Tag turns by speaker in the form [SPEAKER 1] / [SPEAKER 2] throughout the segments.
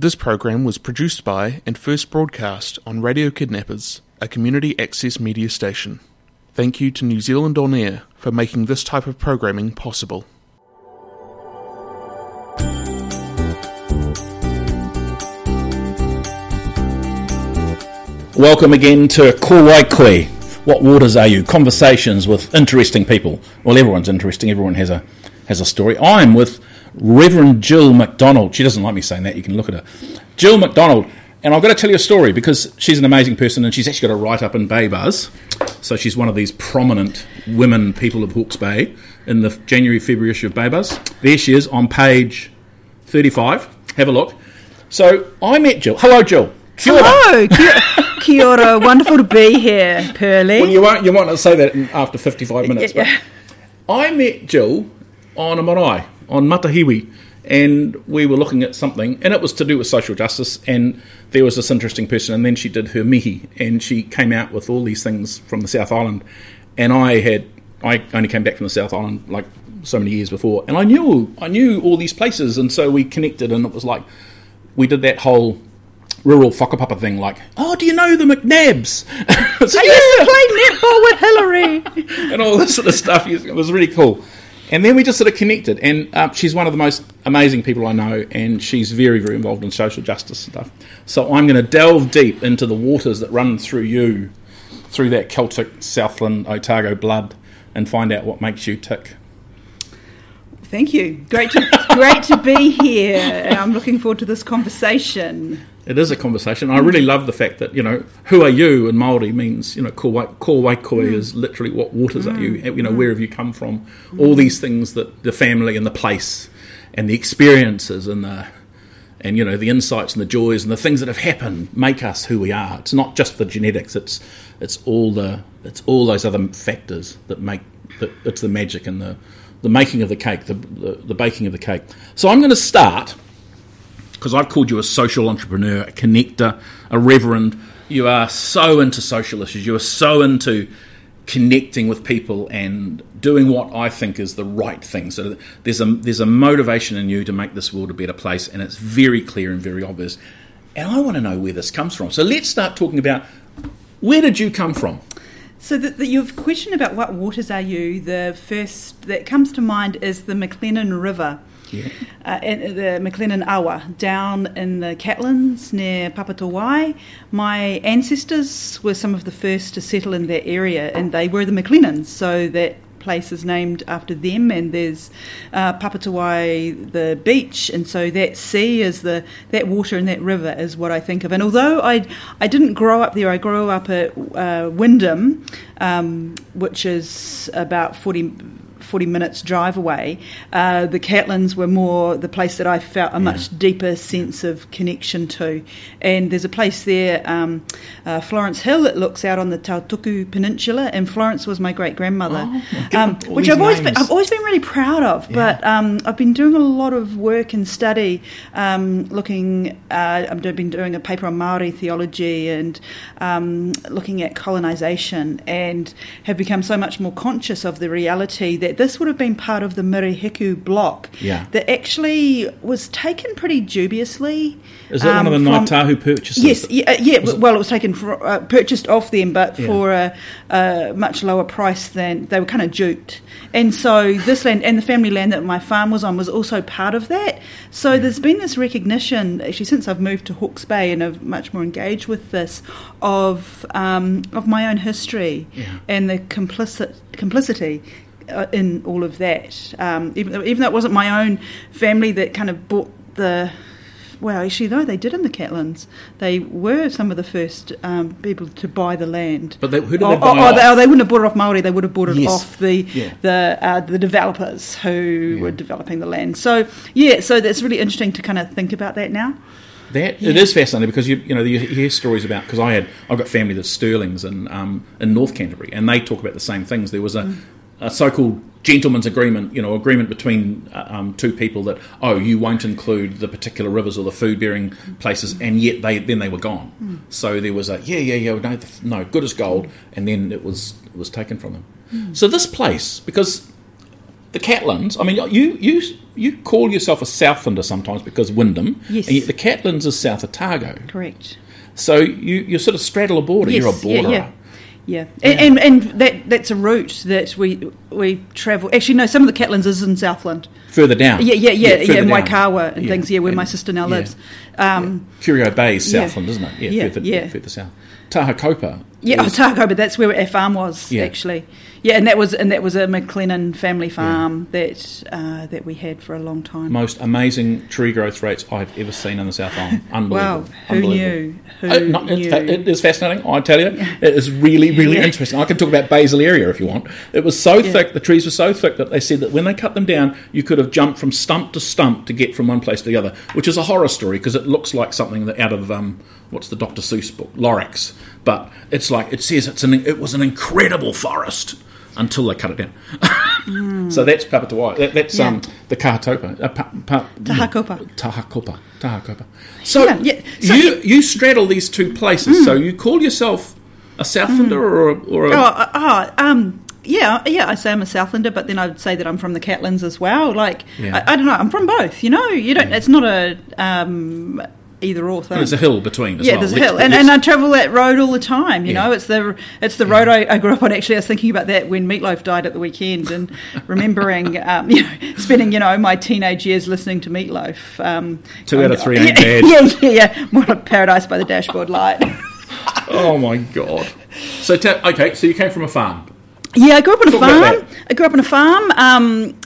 [SPEAKER 1] This program was produced by and first broadcast on Radio Kidnappers, a community access media station. Thank you to New Zealand On Air for making this type of programming possible.
[SPEAKER 2] Welcome again to Ko Wai Koe. What waters are you? Conversations with interesting people. Well, everyone's interesting. Everyone has a has a story. I'm with Reverend Jill McDonald. She doesn't like me saying that. You can look at her. Jill McDonald. And I've got to tell you a story because she's an amazing person and she's actually got a write up in Bay Buzz. So she's one of these prominent women people of Hawke's Bay in the January, February issue of Bay Buzz. There she is on page 35. Have a look. So I met Jill. Hello, Jill. Kia ora.
[SPEAKER 3] Hello, kia, kia ora. Wonderful to be here, Pearly.
[SPEAKER 2] Well, you won't, you won't say that after 55 minutes.
[SPEAKER 3] Yeah.
[SPEAKER 2] But I met Jill on a marae, on Matahiwi, and we were looking at something, and it was to do with social justice, and there was this interesting person, and then she did her mihi, and she came out with all these things from the South Island, and I had, I only came back from the South Island like so many years before, and I knew, I knew all these places, and so we connected, and it was like, we did that whole rural whakapapa thing, like, oh, do you know the McNabs? So,
[SPEAKER 3] I used to play netball with Hillary.
[SPEAKER 2] and all this sort of stuff. It was really cool. And then we just sort of connected. And uh, she's one of the most amazing people I know, and she's very, very involved in social justice stuff. So I'm going to delve deep into the waters that run through you, through that Celtic Southland Otago blood, and find out what makes you tick.
[SPEAKER 3] Thank you. Great to, great to be here. And I'm looking forward to this conversation.
[SPEAKER 2] It is a conversation. I really love the fact that you know who are you in Maori means you know ko wai koe mm. is literally what waters are you mm. you know mm. where have you come from all these things that the family and the place and the experiences and the and you know the insights and the joys and the things that have happened make us who we are. It's not just the genetics. It's it's all the it's all those other factors that make that it's the magic and the the making of the cake, the the, the baking of the cake. So I'm going to start because I've called you a social entrepreneur, a connector, a reverend. You are so into social issues. You are so into connecting with people and doing what I think is the right thing. So there's a there's a motivation in you to make this world a better place, and it's very clear and very obvious. And I want to know where this comes from. So let's start talking about where did you come from?
[SPEAKER 3] So the, the, your question about what waters are you, the first that comes to mind is the McLennan River.
[SPEAKER 2] Yeah.
[SPEAKER 3] uh, in the McLennan Awa down in the Catlins near Papatowai. My ancestors were some of the first to settle in that area, and they were the McLennans, so that place is named after them. And there's uh, Papatowai, the beach, and so that sea is the that water and that river is what I think of. And although I I didn't grow up there, I grew up at uh, Wyndham, um, which is about forty. 40 minutes drive away, uh, the Catlins were more the place that I felt a much deeper sense of connection to. And there's a place there, um, uh, Florence Hill, that looks out on the Tautuku Peninsula, and Florence was my great grandmother,
[SPEAKER 2] Oh,
[SPEAKER 3] um, which I've always, been. I've always been really proud of. But um, I've been doing a lot of work and study, um, looking. Uh, I've been doing a paper on Maori theology and um, looking at colonisation, and have become so much more conscious of the reality that this would have been part of the Murihiku block
[SPEAKER 2] Yeah.
[SPEAKER 3] that actually was taken pretty dubiously.
[SPEAKER 2] Is that one of the
[SPEAKER 3] um,
[SPEAKER 2] Ngāi
[SPEAKER 3] from-
[SPEAKER 2] Tahu purchases?
[SPEAKER 3] Yes, yeah, uh, yeah. well, it was taken for, uh, purchased off them, but
[SPEAKER 2] Yeah.
[SPEAKER 3] for a, a much lower price than they were kind of duped. And so this land and the family land that my farm was on was also part of that. So there's been this recognition actually since I've moved to Hawke's Bay and I've much more engaged with this of um, of my own history
[SPEAKER 2] Yeah.
[SPEAKER 3] and the complicit complicity. Uh, in all of that, um, even though, even though it wasn't my own family that kind of bought the well, actually, no, they did in the Catlins. They were some of the first um, people to buy the land.
[SPEAKER 2] But they- who did
[SPEAKER 3] oh,
[SPEAKER 2] they buy
[SPEAKER 3] oh,
[SPEAKER 2] it
[SPEAKER 3] oh, they, oh, they wouldn't have bought it off Maori. They would have bought it
[SPEAKER 2] Yes.
[SPEAKER 3] off the
[SPEAKER 2] Yeah.
[SPEAKER 3] the uh, the developers who were developing the land. So yeah, so that's really interesting to kind of think about that now.
[SPEAKER 2] That it is fascinating because you you know you hear stories about because I had I've got family that's Sterlings and um, in North Canterbury and they talk about the same things. There was a, a so-called gentleman's agreement, you know, agreement between uh, um, two people that oh you won't include the particular rivers or the food-bearing places, and yet they then they were gone. So there was a yeah yeah yeah no no good as gold, and then it was it was taken from them. So this place because the Catlins. I mean, you you you call yourself a Southlander sometimes because Wyndham,
[SPEAKER 3] Yes.
[SPEAKER 2] and yet the Catlins is south of Otago.
[SPEAKER 3] Correct.
[SPEAKER 2] So you you sort of straddle a border. You're a
[SPEAKER 3] Yes, yeah,
[SPEAKER 2] borderer.
[SPEAKER 3] yeah. Yeah, and, and and that that's a route that we we travel. Actually, no, some of the Catlins is in Southland.
[SPEAKER 2] Further down.
[SPEAKER 3] Yeah, yeah, yeah, yeah, in. Waikawa and
[SPEAKER 2] Yeah,
[SPEAKER 3] things. Yeah, where
[SPEAKER 2] and-
[SPEAKER 3] my sister now
[SPEAKER 2] yeah.
[SPEAKER 3] lives. Um,
[SPEAKER 2] Curio Bay is
[SPEAKER 3] Yeah.
[SPEAKER 2] Southland, isn't it? Yeah,
[SPEAKER 3] Yeah,
[SPEAKER 2] further,
[SPEAKER 3] yeah.
[SPEAKER 2] further south. Tahakopa.
[SPEAKER 3] Yeah,
[SPEAKER 2] is-
[SPEAKER 3] Otago, but that's where our farm was
[SPEAKER 2] Yeah.
[SPEAKER 3] actually. Yeah, and that was and that was a McLennan family farm that uh, that we had for a long time.
[SPEAKER 2] most amazing tree growth rates I've ever seen in the South Island. Unbelievable.
[SPEAKER 3] wow, who
[SPEAKER 2] Unbelievable.
[SPEAKER 3] knew? Who
[SPEAKER 2] Uh, no,
[SPEAKER 3] knew?
[SPEAKER 2] it is fascinating. I tell you, it is really, really
[SPEAKER 3] Yeah.
[SPEAKER 2] interesting. I can talk about Basil area if you want. It was so thick, the trees were so thick that they said that when they cut them down, you could have jumped from stump to stump to get from one place to the other, which is a horror story because it looks like something that out of um, what's the Dr. Seuss book, Lorax. But it's like it says it's an it was an incredible forest until they cut it down. so that's Papatowai. That, that's um, the Kahatopa. Uh, pa, pa,
[SPEAKER 3] Tahakopa.
[SPEAKER 2] Tahakopa. Tahakopa. So,
[SPEAKER 3] Yeah, yeah. So
[SPEAKER 2] you you straddle these two places. So you call yourself a Southlander or a, or a
[SPEAKER 3] Oh, uh, oh, um, yeah, yeah. I say I'm a Southlander, but then I'd say that I'm from the Catlins as well. Like,
[SPEAKER 2] Yeah.
[SPEAKER 3] I, I don't know. I'm from both. You know, you don't. It's not a um, either or thing.
[SPEAKER 2] there's a hill between as
[SPEAKER 3] yeah,
[SPEAKER 2] well.
[SPEAKER 3] there's a hill, and, and I travel that road all the time. You
[SPEAKER 2] Yeah.
[SPEAKER 3] know, it's the it's the road I, I grew up on. Actually, I was thinking about that when Meatloaf died at the weekend, and remembering, um, you know, spending you know my teenage years listening to Meatloaf. Um,
[SPEAKER 2] Two out of three ain't
[SPEAKER 3] yeah,
[SPEAKER 2] bad.
[SPEAKER 3] Yeah, yeah, yeah. More like Paradise by the Dashboard Light.
[SPEAKER 2] oh my god. So ta- okay, so you came from a farm.
[SPEAKER 3] Yeah, I grew up on a
[SPEAKER 2] Talk about
[SPEAKER 3] farm. I grew up on a farm. Um,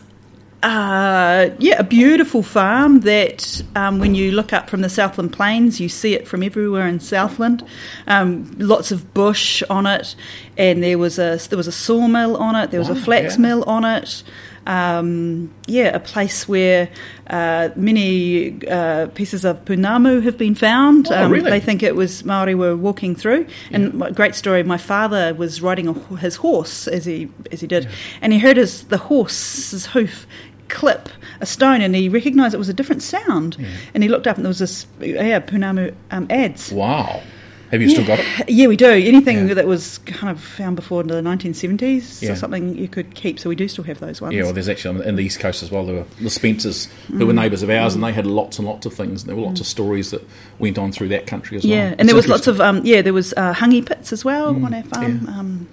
[SPEAKER 3] uh, yeah, a beautiful farm that um, when you look up from the Southland Plains, you see it from everywhere in Southland. Um, lots of bush on it, and there was a there was a sawmill on it. There was a flax
[SPEAKER 2] yeah.
[SPEAKER 3] mill on it. Um, yeah, a place where uh, many uh, pieces of pounamu have been found.
[SPEAKER 2] Oh,
[SPEAKER 3] um,
[SPEAKER 2] really?
[SPEAKER 3] They think it was Maori were walking through. And a great story. My father was riding a, his horse as he as he did, and he heard his the horse's hoof clip a stone, and he recognised it was a different sound. And he looked up, and there was this yeah pounamu um, adze.
[SPEAKER 2] Wow. Have you still got it?
[SPEAKER 3] Yeah, we do. Anything
[SPEAKER 2] Yeah.
[SPEAKER 3] that was kind of found before the 1970s
[SPEAKER 2] Yeah.
[SPEAKER 3] or something you could keep. So we do still have those ones.
[SPEAKER 2] Yeah, well, there's actually on- in the East Coast as well. There were the Spencers who were neighbours of ours, and they had lots and lots of things. And there were lots of stories that went on through that country as well.
[SPEAKER 3] Yeah, and
[SPEAKER 2] It's
[SPEAKER 3] there was lots of um, yeah, there was uh, hangi pits as well on our farm.
[SPEAKER 2] yeah.
[SPEAKER 3] Um,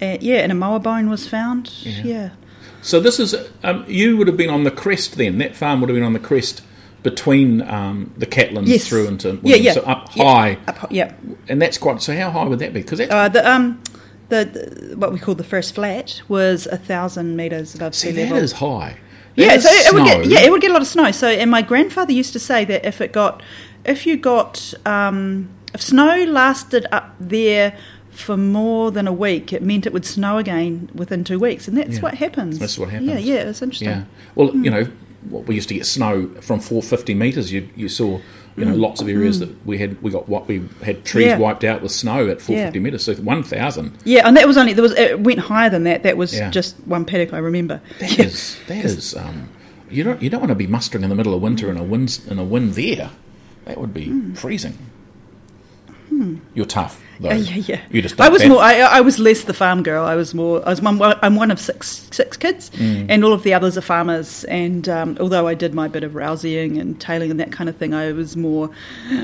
[SPEAKER 3] yeah. yeah, and a moa bone was found.
[SPEAKER 2] Yeah.
[SPEAKER 3] Yeah,
[SPEAKER 2] So this is um, you would have been on the crest then. That farm would have been on the crest between um, the Catlins
[SPEAKER 3] Yes.
[SPEAKER 2] through into
[SPEAKER 3] Yeah, yeah.
[SPEAKER 2] so up
[SPEAKER 3] Yeah.
[SPEAKER 2] high,
[SPEAKER 3] Up, yeah.
[SPEAKER 2] and that's quite. So how high would that be? Because
[SPEAKER 3] Uh, the um, the, the what we call the first flat was a thousand meters above sea level.
[SPEAKER 2] is high.
[SPEAKER 3] yeah,
[SPEAKER 2] That
[SPEAKER 3] so
[SPEAKER 2] is
[SPEAKER 3] it would get yeah, it would get a lot of snow. So, and my grandfather used to say that if it got, if you got, um, if snow lasted up there for more than a week, it meant it would snow again within two weeks, and that's
[SPEAKER 2] Yeah.
[SPEAKER 3] what happens.
[SPEAKER 2] That's what happens.
[SPEAKER 3] yeah, yeah, it's interesting.
[SPEAKER 2] Yeah. Well, you know, what we used to get snow from 450 meters. You you saw, you know, lots of areas that we had we got what we had trees
[SPEAKER 3] Mm. Yeah.
[SPEAKER 2] wiped out with snow at 450
[SPEAKER 3] Yeah.
[SPEAKER 2] meters. So 1,000.
[SPEAKER 3] Yeah, and that was only there was it went higher than that. That was
[SPEAKER 2] Yeah.
[SPEAKER 3] just one paddock. I remember.
[SPEAKER 2] That is that is um, you don't you don't want to be mustering in the middle of winter in a wind in a wind there. That would be freezing. You're tough though.
[SPEAKER 3] Yeah, yeah.
[SPEAKER 2] You just
[SPEAKER 3] I was more. I, I was less the farm girl. I was more. I was. One, I'm one of six six kids,
[SPEAKER 2] Mm.
[SPEAKER 3] and all of the others are farmers. And um, although I did my bit of rousing and tailing and that kind of thing, I was more.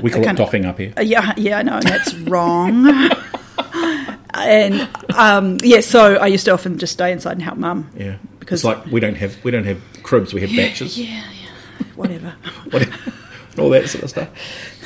[SPEAKER 2] We call it
[SPEAKER 3] of-
[SPEAKER 2] up here.
[SPEAKER 3] Uh, yeah, yeah, I know, and that's wrong. and um, yeah, so I used to often just stay inside and help mum.
[SPEAKER 2] Yeah,
[SPEAKER 3] because-
[SPEAKER 2] it's like we don't have we don't have cribs. We have baches.
[SPEAKER 3] Yeah, yeah, whatever.
[SPEAKER 2] whatever. all that sort of stuff.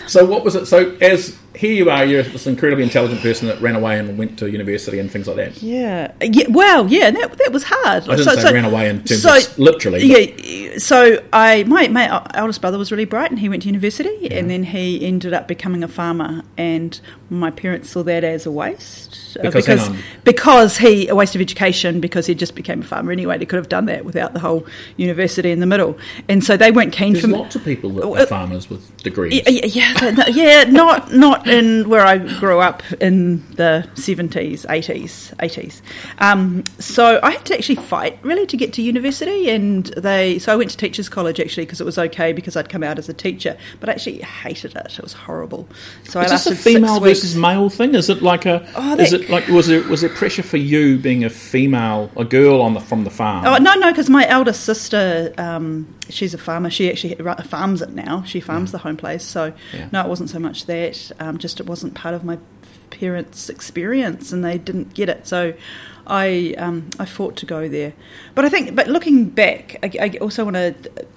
[SPEAKER 2] So what was it? So as here you are, you're this incredibly intelligent person that ran away and went to university and things like that.
[SPEAKER 3] Yeah. yeah. Well, yeah, that, that was hard.
[SPEAKER 2] I didn't say ran away in terms
[SPEAKER 3] so-
[SPEAKER 2] of literally.
[SPEAKER 3] Yeah. So I, my my eldest brother was really bright, and he went to university, and then he ended up becoming a farmer. And my parents saw that as a waste uh,
[SPEAKER 2] Because,
[SPEAKER 3] because because he a waste of education because he just became a farmer anyway. They could have done that without the whole university in the middle, and so they weren't keen
[SPEAKER 2] There's
[SPEAKER 3] for me.
[SPEAKER 2] lots of people that
[SPEAKER 3] Uh,
[SPEAKER 2] are farmers with degrees.
[SPEAKER 3] Yeah, yeah, yeah, yeah, not not not in where I grew up in the 70s, 80s, 80s. Um, so I had to actually fight really to get to university, and they. So I went to teachers' college actually because it was okay because I'd come out as a teacher, but I actually hated it. It was horrible. So
[SPEAKER 2] Is
[SPEAKER 3] I
[SPEAKER 2] this a female versus male thing? Is it like a?
[SPEAKER 3] Oh,
[SPEAKER 2] is it like was there was there pressure for you being a female, a girl on the from the farm?
[SPEAKER 3] Oh no, no, because my eldest sister, um, she's a farmer. She actually farms it now. She farms the home place. So
[SPEAKER 2] Yeah.
[SPEAKER 3] no, it wasn't so much that. Um, just it wasn't part of my parents' experience, and they didn't get it. So I um, I fought to go there. But I think, but looking back, I, I also want to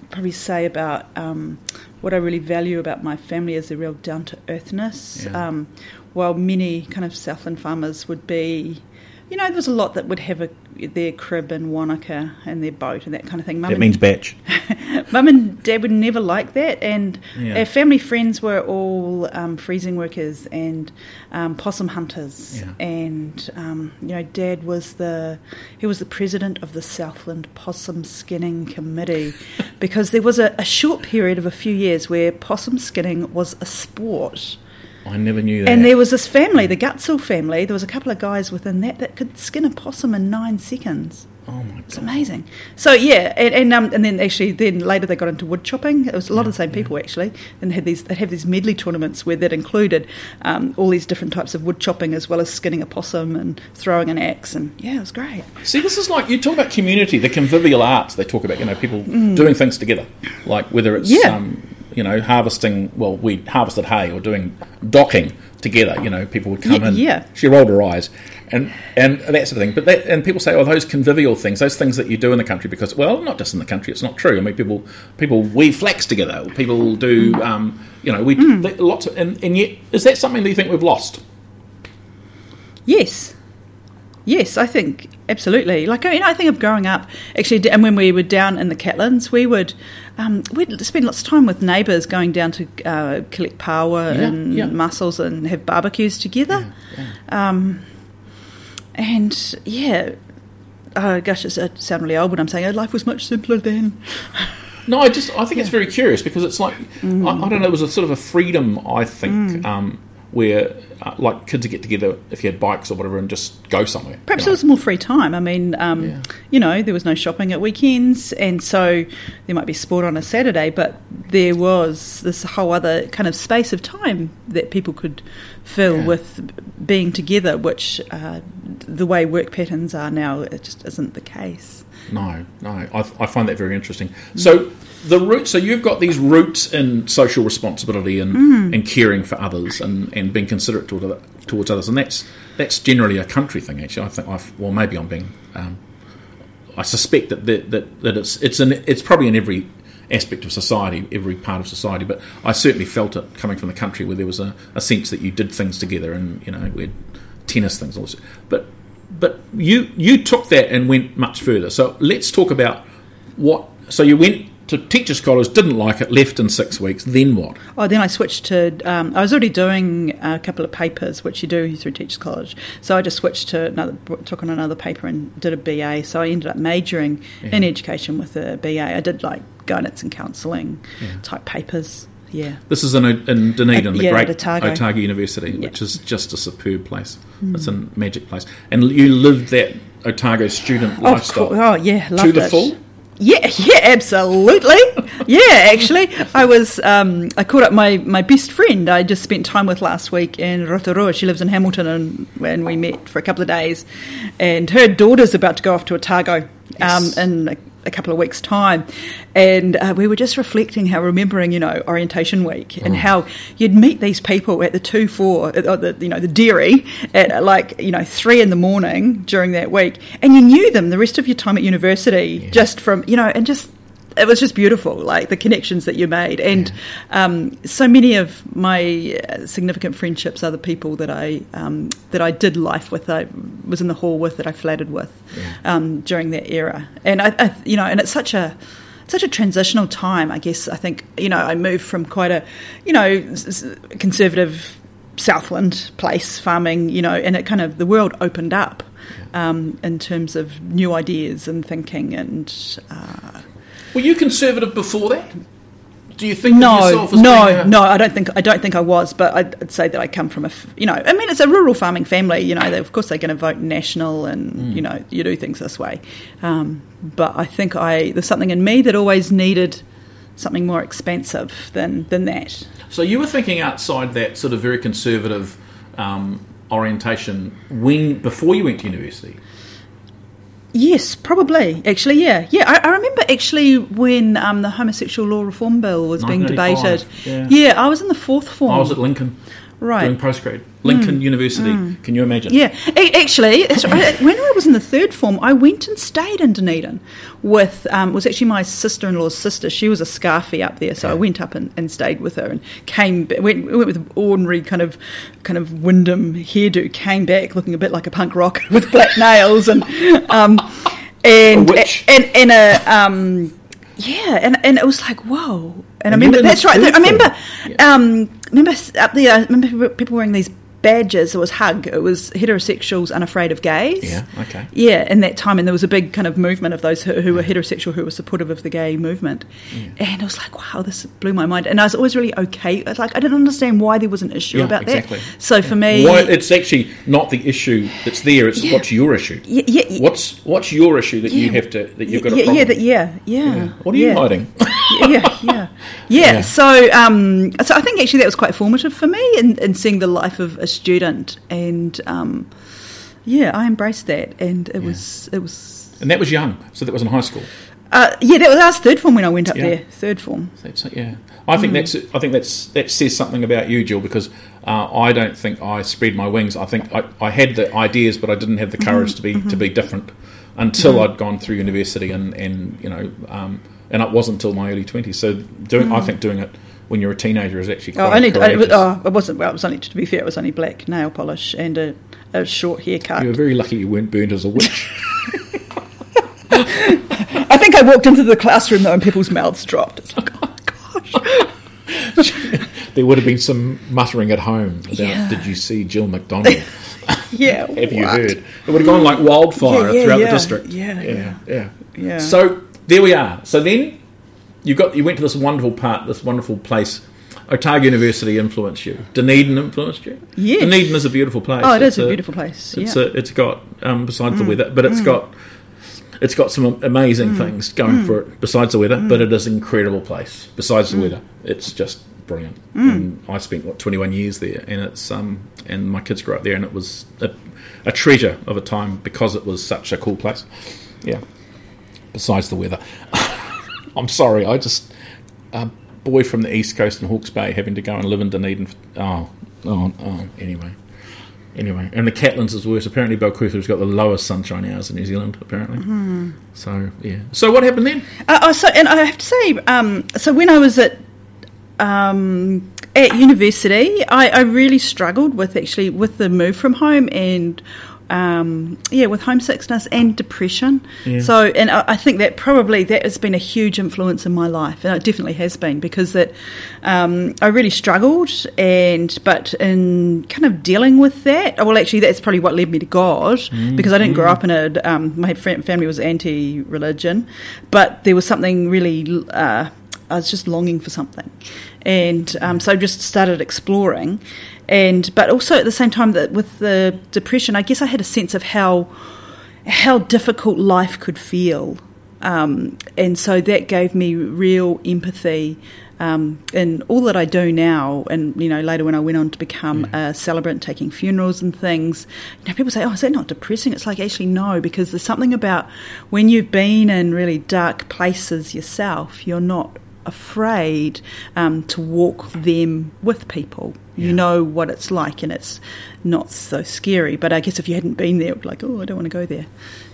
[SPEAKER 3] probably say about um, what I really value about my family is the real down to earthness.
[SPEAKER 2] Yeah.
[SPEAKER 3] Um, while many kind of Southland farmers would be you know, there was a lot that would have a, their crib in Wanaka and their boat and that kind of thing. Mum
[SPEAKER 2] that means bach.
[SPEAKER 3] Mum and Dad would never like that, and
[SPEAKER 2] Yeah.
[SPEAKER 3] our family friends were all um, freezing workers and um, possum hunters.
[SPEAKER 2] Yeah.
[SPEAKER 3] And um, you know, Dad was the he was the president of the Southland Possum Skinning Committee because there was a, a short period of a few years where possum skinning was a sport.
[SPEAKER 2] I never knew that.
[SPEAKER 3] And there was this family, the Gutzel family. There was a couple of guys within that that could skin a possum in nine seconds.
[SPEAKER 2] oh my god, It's
[SPEAKER 3] amazing. So yeah, and and, um, and then actually then later they got into wood chopping. It was a lot of the same people actually, and they had these they have these medley tournaments where that included um, all these different types of wood chopping as well as skinning a possum and throwing an axe. And yeah, it was great.
[SPEAKER 2] See, this is like you talk about community, the convivial arts. They talk about you know people doing things together, like whether it's
[SPEAKER 3] Mm. Yeah.
[SPEAKER 2] um, you know harvesting. Well, we harvested hay or doing docking together. You know, people would come
[SPEAKER 3] Ye-
[SPEAKER 2] in.
[SPEAKER 3] yeah.
[SPEAKER 2] She rolled her eyes, and and that sort of thing. But that, and people say, oh, those convivial things, those things that you do in the country, because well, not just in the country, it's not true. I mean, people people weave flax together. People do.
[SPEAKER 3] Mm.
[SPEAKER 2] Um, you know, we th- lots of, and, and yet is that something that you think we've lost?
[SPEAKER 3] Yes. Yes, I think absolutely. Like you know, I think of growing up actually, and when we were down in the Catlins, we would um, we'd spend lots of time with neighbours, going down to uh, collect paua
[SPEAKER 2] Yeah,
[SPEAKER 3] and
[SPEAKER 2] yeah.
[SPEAKER 3] mussels and have barbecues together. Um, and yeah, oh gosh, it's, it sounds really old when I'm saying oh, life was much simpler then.
[SPEAKER 2] No, I just I think it's very curious because it's like
[SPEAKER 3] Mm.
[SPEAKER 2] I, I don't know. It was a sort of a freedom I think um, where uh, like kids would get together if you had bikes or whatever and just go somewhere.
[SPEAKER 3] Perhaps
[SPEAKER 2] you
[SPEAKER 3] there
[SPEAKER 2] know.
[SPEAKER 3] was more free time. I mean, um,
[SPEAKER 2] Yeah.
[SPEAKER 3] you know, there was no shopping at weekends, and so there might be sport on a Saturday, but there was this whole other kind of space of time that people could fill
[SPEAKER 2] Yeah.
[SPEAKER 3] with being together, which uh, the way work patterns are now, it just isn't the case.
[SPEAKER 2] No, no, I, I find that very interesting. So the root, so you've got these roots in social responsibility and,
[SPEAKER 3] Mm.
[SPEAKER 2] and caring for others and, and being considerate towards others, and that's that's generally a country thing. Actually, I think I've well maybe I'm being um, I suspect that that, that, that it's it's in, it's probably in every aspect of society, every part of society. But I certainly felt it coming from the country where there was a, a sense that you did things together, and you know we had tennis things also. But but you you took that and went much further. So let's talk about what. So you went to teachers' college, didn't like it, left in six weeks. Then what?
[SPEAKER 3] Oh, then I switched to. Um, I was already doing a couple of papers, which you do through Teachers College. So I just switched to another, took on another paper and did a BA. So I ended up majoring in education with a BA. I did like guidance and counselling type papers. Yeah.
[SPEAKER 2] This is in, in Dunedin, the
[SPEAKER 3] yeah,
[SPEAKER 2] great
[SPEAKER 3] Otago.
[SPEAKER 2] Otago University, which is just a superb place. It's a magic place. And you lived that Otago student
[SPEAKER 3] Of
[SPEAKER 2] lifestyle
[SPEAKER 3] course. Oh, yeah, loved
[SPEAKER 2] to the
[SPEAKER 3] it.
[SPEAKER 2] full.
[SPEAKER 3] Yeah, yeah, absolutely. yeah, actually, I was. Um, I caught up my, my best friend. I just spent time with last week in Rotorua. She lives in Hamilton, and when we met for a couple of days, and her daughter's about to go off to Otago
[SPEAKER 2] Yes.
[SPEAKER 3] um, in a, couple of weeks' time, and uh, we were just reflecting how remembering, you know, orientation week and how you'd meet these people at the two four, uh, the, you know, the dairy at uh, like you know three in the morning during that week, and you knew them the rest of your time at university just from you know, and just it was just beautiful, like the connections that you made, and um, so many of my uh, significant friendships are the people that I um, that I did life with. I was in the hall with, that I flattered with um, during that era, and I, I, you know, and it's such a such a transitional time. I guess I think you know I moved from quite a you know conservative Southland place farming, you know, and it kind of the world opened up um, in terms of new ideas and thinking and. Uh,
[SPEAKER 2] Were you conservative before that? Do you think of
[SPEAKER 3] No,
[SPEAKER 2] yourself as
[SPEAKER 3] no,
[SPEAKER 2] a-
[SPEAKER 3] no. I don't think I don't think I was, but I'd, I'd say that I come from a, you know, I mean, it's a rural farming family. You know, they, of course they're going to vote national, and
[SPEAKER 2] Mm.
[SPEAKER 3] you know, you do things this way. Um, but I think I there's something in me that always needed something more expansive than than that.
[SPEAKER 2] So you were thinking outside that sort of very conservative um, orientation when before you went to university.
[SPEAKER 3] Yes, probably. Actually, yeah, yeah. I, I remember actually when um, the homosexual law reform bill was being
[SPEAKER 2] 1985,
[SPEAKER 3] debated.
[SPEAKER 2] yeah.
[SPEAKER 3] I was in the fourth form.
[SPEAKER 2] I was at Lincoln
[SPEAKER 3] right.
[SPEAKER 2] doing postgrad. Lincoln University. Can you imagine?
[SPEAKER 3] Yeah, A- actually, it's, uh, when I was in the third form, I went and stayed in Dunedin with um, was actually my sister-in-law's sister. She was a scarfie up there, so I went up and, and stayed with her and came. Went, went with ordinary kind of kind of Wyndham hairdo. Came back looking a bit like a punk rock with black nails and um, and and and a um, yeah, and and it was like whoa. And,
[SPEAKER 2] And
[SPEAKER 3] I remember
[SPEAKER 2] were in the
[SPEAKER 3] that's right. I remember.
[SPEAKER 2] Yeah.
[SPEAKER 3] um, remember up there. I remember people- wearing these badges. It was hug. It was heterosexuals unafraid of gays.
[SPEAKER 2] Yeah, okay.
[SPEAKER 3] Yeah, in that time, and there was a big kind of movement of those who, who were heterosexual who were supportive of the gay movement, and I was like, wow, this blew my mind. And I was always really okay. I Like I didn't understand why there was an issue
[SPEAKER 2] Yeah,
[SPEAKER 3] about
[SPEAKER 2] exactly.
[SPEAKER 3] that. So for me,
[SPEAKER 2] Why, it's actually not the issue that's there. It's what's your issue.
[SPEAKER 3] yeah,
[SPEAKER 2] What's what's your issue that you have to that you've got a
[SPEAKER 3] yeah,
[SPEAKER 2] problem?
[SPEAKER 3] yeah, that, yeah, yeah.
[SPEAKER 2] What are you hiding?
[SPEAKER 3] yeah, yeah, yeah,
[SPEAKER 2] Yeah.
[SPEAKER 3] So, um, so I think actually that was quite formative for me in, in seeing the life of a student, and um, yeah, I embraced that, and it was it was
[SPEAKER 2] and that was young, so that was in high school.
[SPEAKER 3] uh, yeah, that was our third form when I went up
[SPEAKER 2] Yeah.
[SPEAKER 3] there, third form.
[SPEAKER 2] That's yeah. I think that's I think that's that says something about you, Jill, because uh, I don't think I spread my wings. I think I, I had the ideas, but I didn't have the courage to be to be different until I'd gone through university and and you know um, and it wasn't until my early twenties. So doing I hmm. think doing it when you're a teenager is actually oh, quite
[SPEAKER 3] Oh, only I,
[SPEAKER 2] courageous.
[SPEAKER 3] oh, it wasn't. Well, it was only to be fair, it was only black nail polish and a, a short haircut.
[SPEAKER 2] you were very lucky you weren't burned as a witch.
[SPEAKER 3] I think I walked into the classroom though, and people's mouths dropped. It's like, oh my gosh.
[SPEAKER 2] there would have been some muttering at home about
[SPEAKER 3] Yeah.
[SPEAKER 2] did you see Jill McDonald?
[SPEAKER 3] Yeah.
[SPEAKER 2] have you heard? It would have gone like wildfire
[SPEAKER 3] Yeah, yeah,
[SPEAKER 2] throughout the district.
[SPEAKER 3] Yeah,
[SPEAKER 2] yeah, yeah,
[SPEAKER 3] Yeah.
[SPEAKER 2] So there we are. So then you got you went to this wonderful part, this wonderful place. Otago University influenced you. Dunedin influenced you.
[SPEAKER 3] Yes.
[SPEAKER 2] Dunedin is a beautiful place.
[SPEAKER 3] Oh, it
[SPEAKER 2] It's
[SPEAKER 3] is a beautiful place.
[SPEAKER 2] It's
[SPEAKER 3] yeah. Mm.
[SPEAKER 2] a, it's got um, besides the weather, but it's got it's got some amazing things going for it besides the weather. But it is an incredible place. Besides the weather, it's just brilliant. And I spent what 21 years there, and it's um and my kids grew up there, and it was a, a treasure of a time because it was such a cool place. Yeah. Besides the weather, I'm sorry. I just a boy from the east coast in Hawke's Bay having to go and live in Dunedin. For, oh, oh, oh. Anyway. Anyway, and the Catlins is worse. Apparently, Balclutha's got the lowest sunshine hours in New Zealand. Apparently, so yeah. So what happened then?
[SPEAKER 3] Uh, oh, so, and I have to say, um, so when I was at um, at university, I, I really struggled with actually with the move from home and um, yeah, with homesickness and depression.
[SPEAKER 2] Yeah.
[SPEAKER 3] So, and I, I think that probably that has been a huge influence in my life, and it definitely has been because that um, I really struggled, and but in kind of dealing with that, well, actually, that's probably what led me to God because I didn't grow up in a. Um, my family was anti-religion, but there was something really. Uh, I was just longing for something, and um, so just started exploring, and but also at the same time that with the depression, I guess I had a sense of how how difficult life could feel, um, and so that gave me real empathy. Um, in all that I do now, and you know, later when I went on to become a celebrant, taking funerals and things, you know, people say, "Oh, is that not depressing?" It's like actually no, because there's something about when you've been in really dark places yourself, you're not afraid um, to walk them with people. You know what it's like, and it's not so scary. But I guess if you hadn't been there, be like, "Oh, I don't want to go there."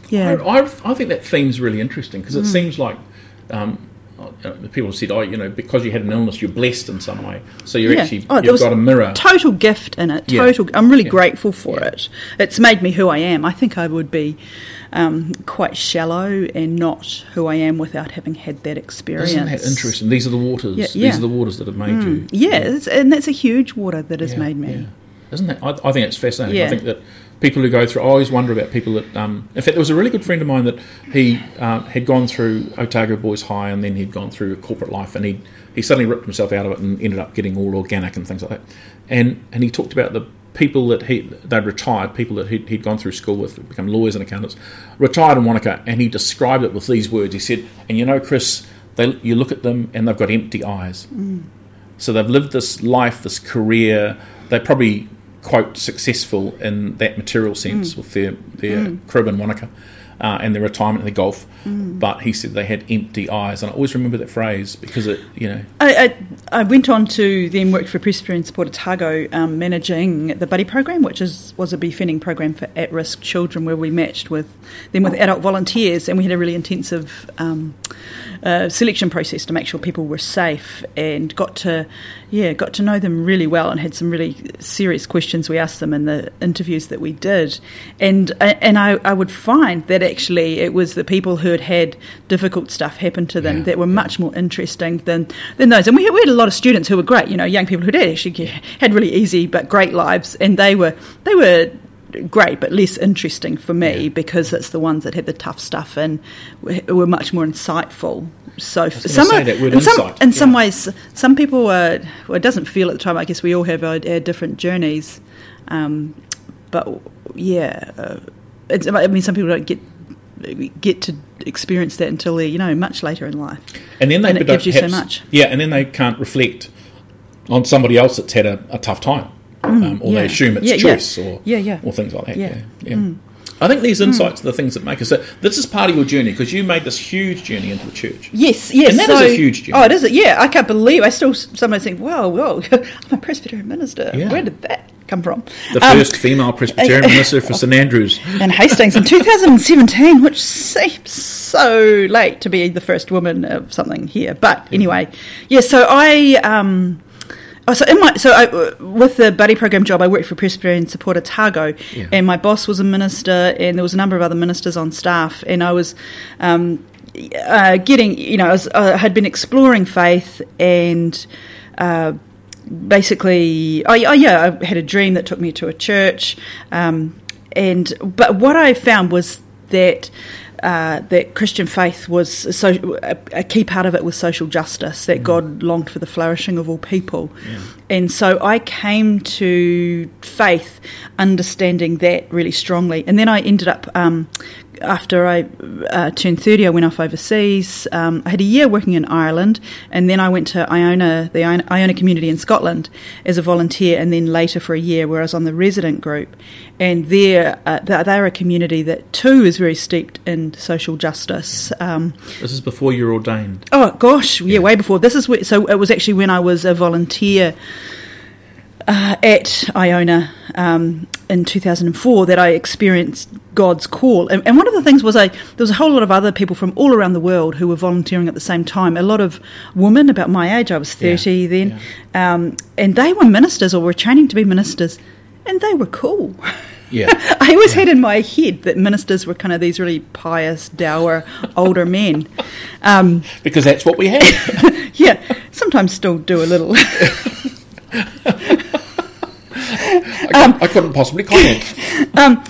[SPEAKER 3] Yeah,
[SPEAKER 2] I, I, I think that theme's really interesting because it seems like um, uh, people have said, "Oh, you know, because you had an illness, you're blessed in some way." So you're
[SPEAKER 3] Yeah.
[SPEAKER 2] actually
[SPEAKER 3] Oh,
[SPEAKER 2] you've got a mirror.
[SPEAKER 3] total gift in it.
[SPEAKER 2] Yeah.
[SPEAKER 3] Total. I'm really
[SPEAKER 2] Yeah.
[SPEAKER 3] grateful for
[SPEAKER 2] Yeah.
[SPEAKER 3] it. It's made me who I am. I think I would be um, quite shallow and not who I am without having had that experience.
[SPEAKER 2] Isn't that interesting? These are the waters.
[SPEAKER 3] Yeah,
[SPEAKER 2] These are the waters that have made you.
[SPEAKER 3] Yeah, and that's a huge water that has
[SPEAKER 2] Yeah,
[SPEAKER 3] made me.
[SPEAKER 2] yeah. Isn't that? I, I think it's fascinating. I think that people who go through. I always wonder about people that. Um, in fact, there was a really good friend of mine that he um, had gone through Otago Boys High, and then he'd gone through a corporate life, and he he suddenly ripped himself out of it and ended up getting all organic and things like that. And and he talked about the people that he they'd retired, people that he'd, he'd gone through school with, become lawyers and accountants, retired in Wanaka, and he described it with these words. He said, "And you know, Chris, they, you look at them and they've got empty eyes. Mm. So they've lived this life, this career. They're probably quote successful in that material sense mm. with their their mm. crib in Wanaka." uh, and their retirement in the golf. Mm. But he said they had empty eyes, and I always remember that phrase because it, you know.
[SPEAKER 3] I, I, I went on to then work for Presbyterian Support Otago, um, managing the Buddy program, which is was a befriending program for at-risk children, where we matched with them with adult volunteers, and we had a really intensive. Um, uh, selection process to make sure people were safe and got to yeah got to know them really well and had some really serious questions we asked them in the interviews that we did and and I, I would find that actually it was the people who had had difficult stuff happen to them yeah. that were much more interesting than than those and we had, we had a lot of students who were great you know young people who had actually had really easy but great lives and they were they were great, but less interesting for me yeah. because it's the ones that had the tough stuff and were much more insightful. So some, are, in, some, in yeah. some ways, some people are. Well, it doesn't feel at the time. I guess we all have our, our different journeys, um, but yeah, uh, I mean, some people don't get get to experience that until they're you know much later in life,
[SPEAKER 2] and then they
[SPEAKER 3] and it gives you so much.
[SPEAKER 2] Yeah, and then they can't reflect on somebody else that's had a, a tough time mm, um, or yeah. they assume it's
[SPEAKER 3] yeah,
[SPEAKER 2] choice
[SPEAKER 3] yeah.
[SPEAKER 2] or
[SPEAKER 3] yeah, yeah.
[SPEAKER 2] or things like that. Yeah, yeah. Mm. I think these insights mm. are the things that make us. So This is part of your journey because you made this huge journey into the church.
[SPEAKER 3] Yes, yes.
[SPEAKER 2] And that so, is a huge journey.
[SPEAKER 3] Oh, it is. Yeah, I can't believe. I still sometimes think, "Whoa, whoa! I'm a Presbyterian minister. Where did that come from?"
[SPEAKER 2] The um, first female Presbyterian minister for St Andrews
[SPEAKER 3] and Hastings in 2017, which seems so late to be the first woman of something here. But anyway, yeah. So I. Um, Oh, so in my so I, with the buddy program job, I worked for Presbyterian Support Otago, yeah. and my boss was a minister, and there was a number of other ministers on staff, and I was um, uh, getting, you know, I, was, I, had been exploring faith, and uh, basically, oh, oh, yeah, I had a dream that took me to a church, um, and but what I found was that uh, that Christian faith was so, a, a, key part of it was social justice, that mm. God longed for the flourishing of all people. Yeah. And so I came to faith understanding that really strongly. And then I ended up um, after I uh, turned 30, I went off overseas. Um, I had a year working in Ireland, and then I went to Iona, the Iona community in Scotland, as a volunteer, and then later for a year where I was on the resident group. And there, uh, they're a community that too is very steeped in social justice. Um,
[SPEAKER 2] this is before you're ordained.
[SPEAKER 3] Oh gosh, yeah, yeah. way before. This is where, so it was actually when I was a volunteer uh, at Iona um, in 2004 that I experienced God's call. And, and, one of the things was I there was a whole lot of other people from all around the world who were volunteering at the same time. A lot of women about my age. I was 30 yeah, then, yeah. Um, and they were ministers or were training to be ministers, and they were cool.
[SPEAKER 2] Yeah.
[SPEAKER 3] I always yeah. had in my head that ministers were kind of these really pious, dour, older men. Um,
[SPEAKER 2] because that's what we had.
[SPEAKER 3] yeah. Sometimes still do a little.
[SPEAKER 2] I, I, couldn't possibly comment.
[SPEAKER 3] Um,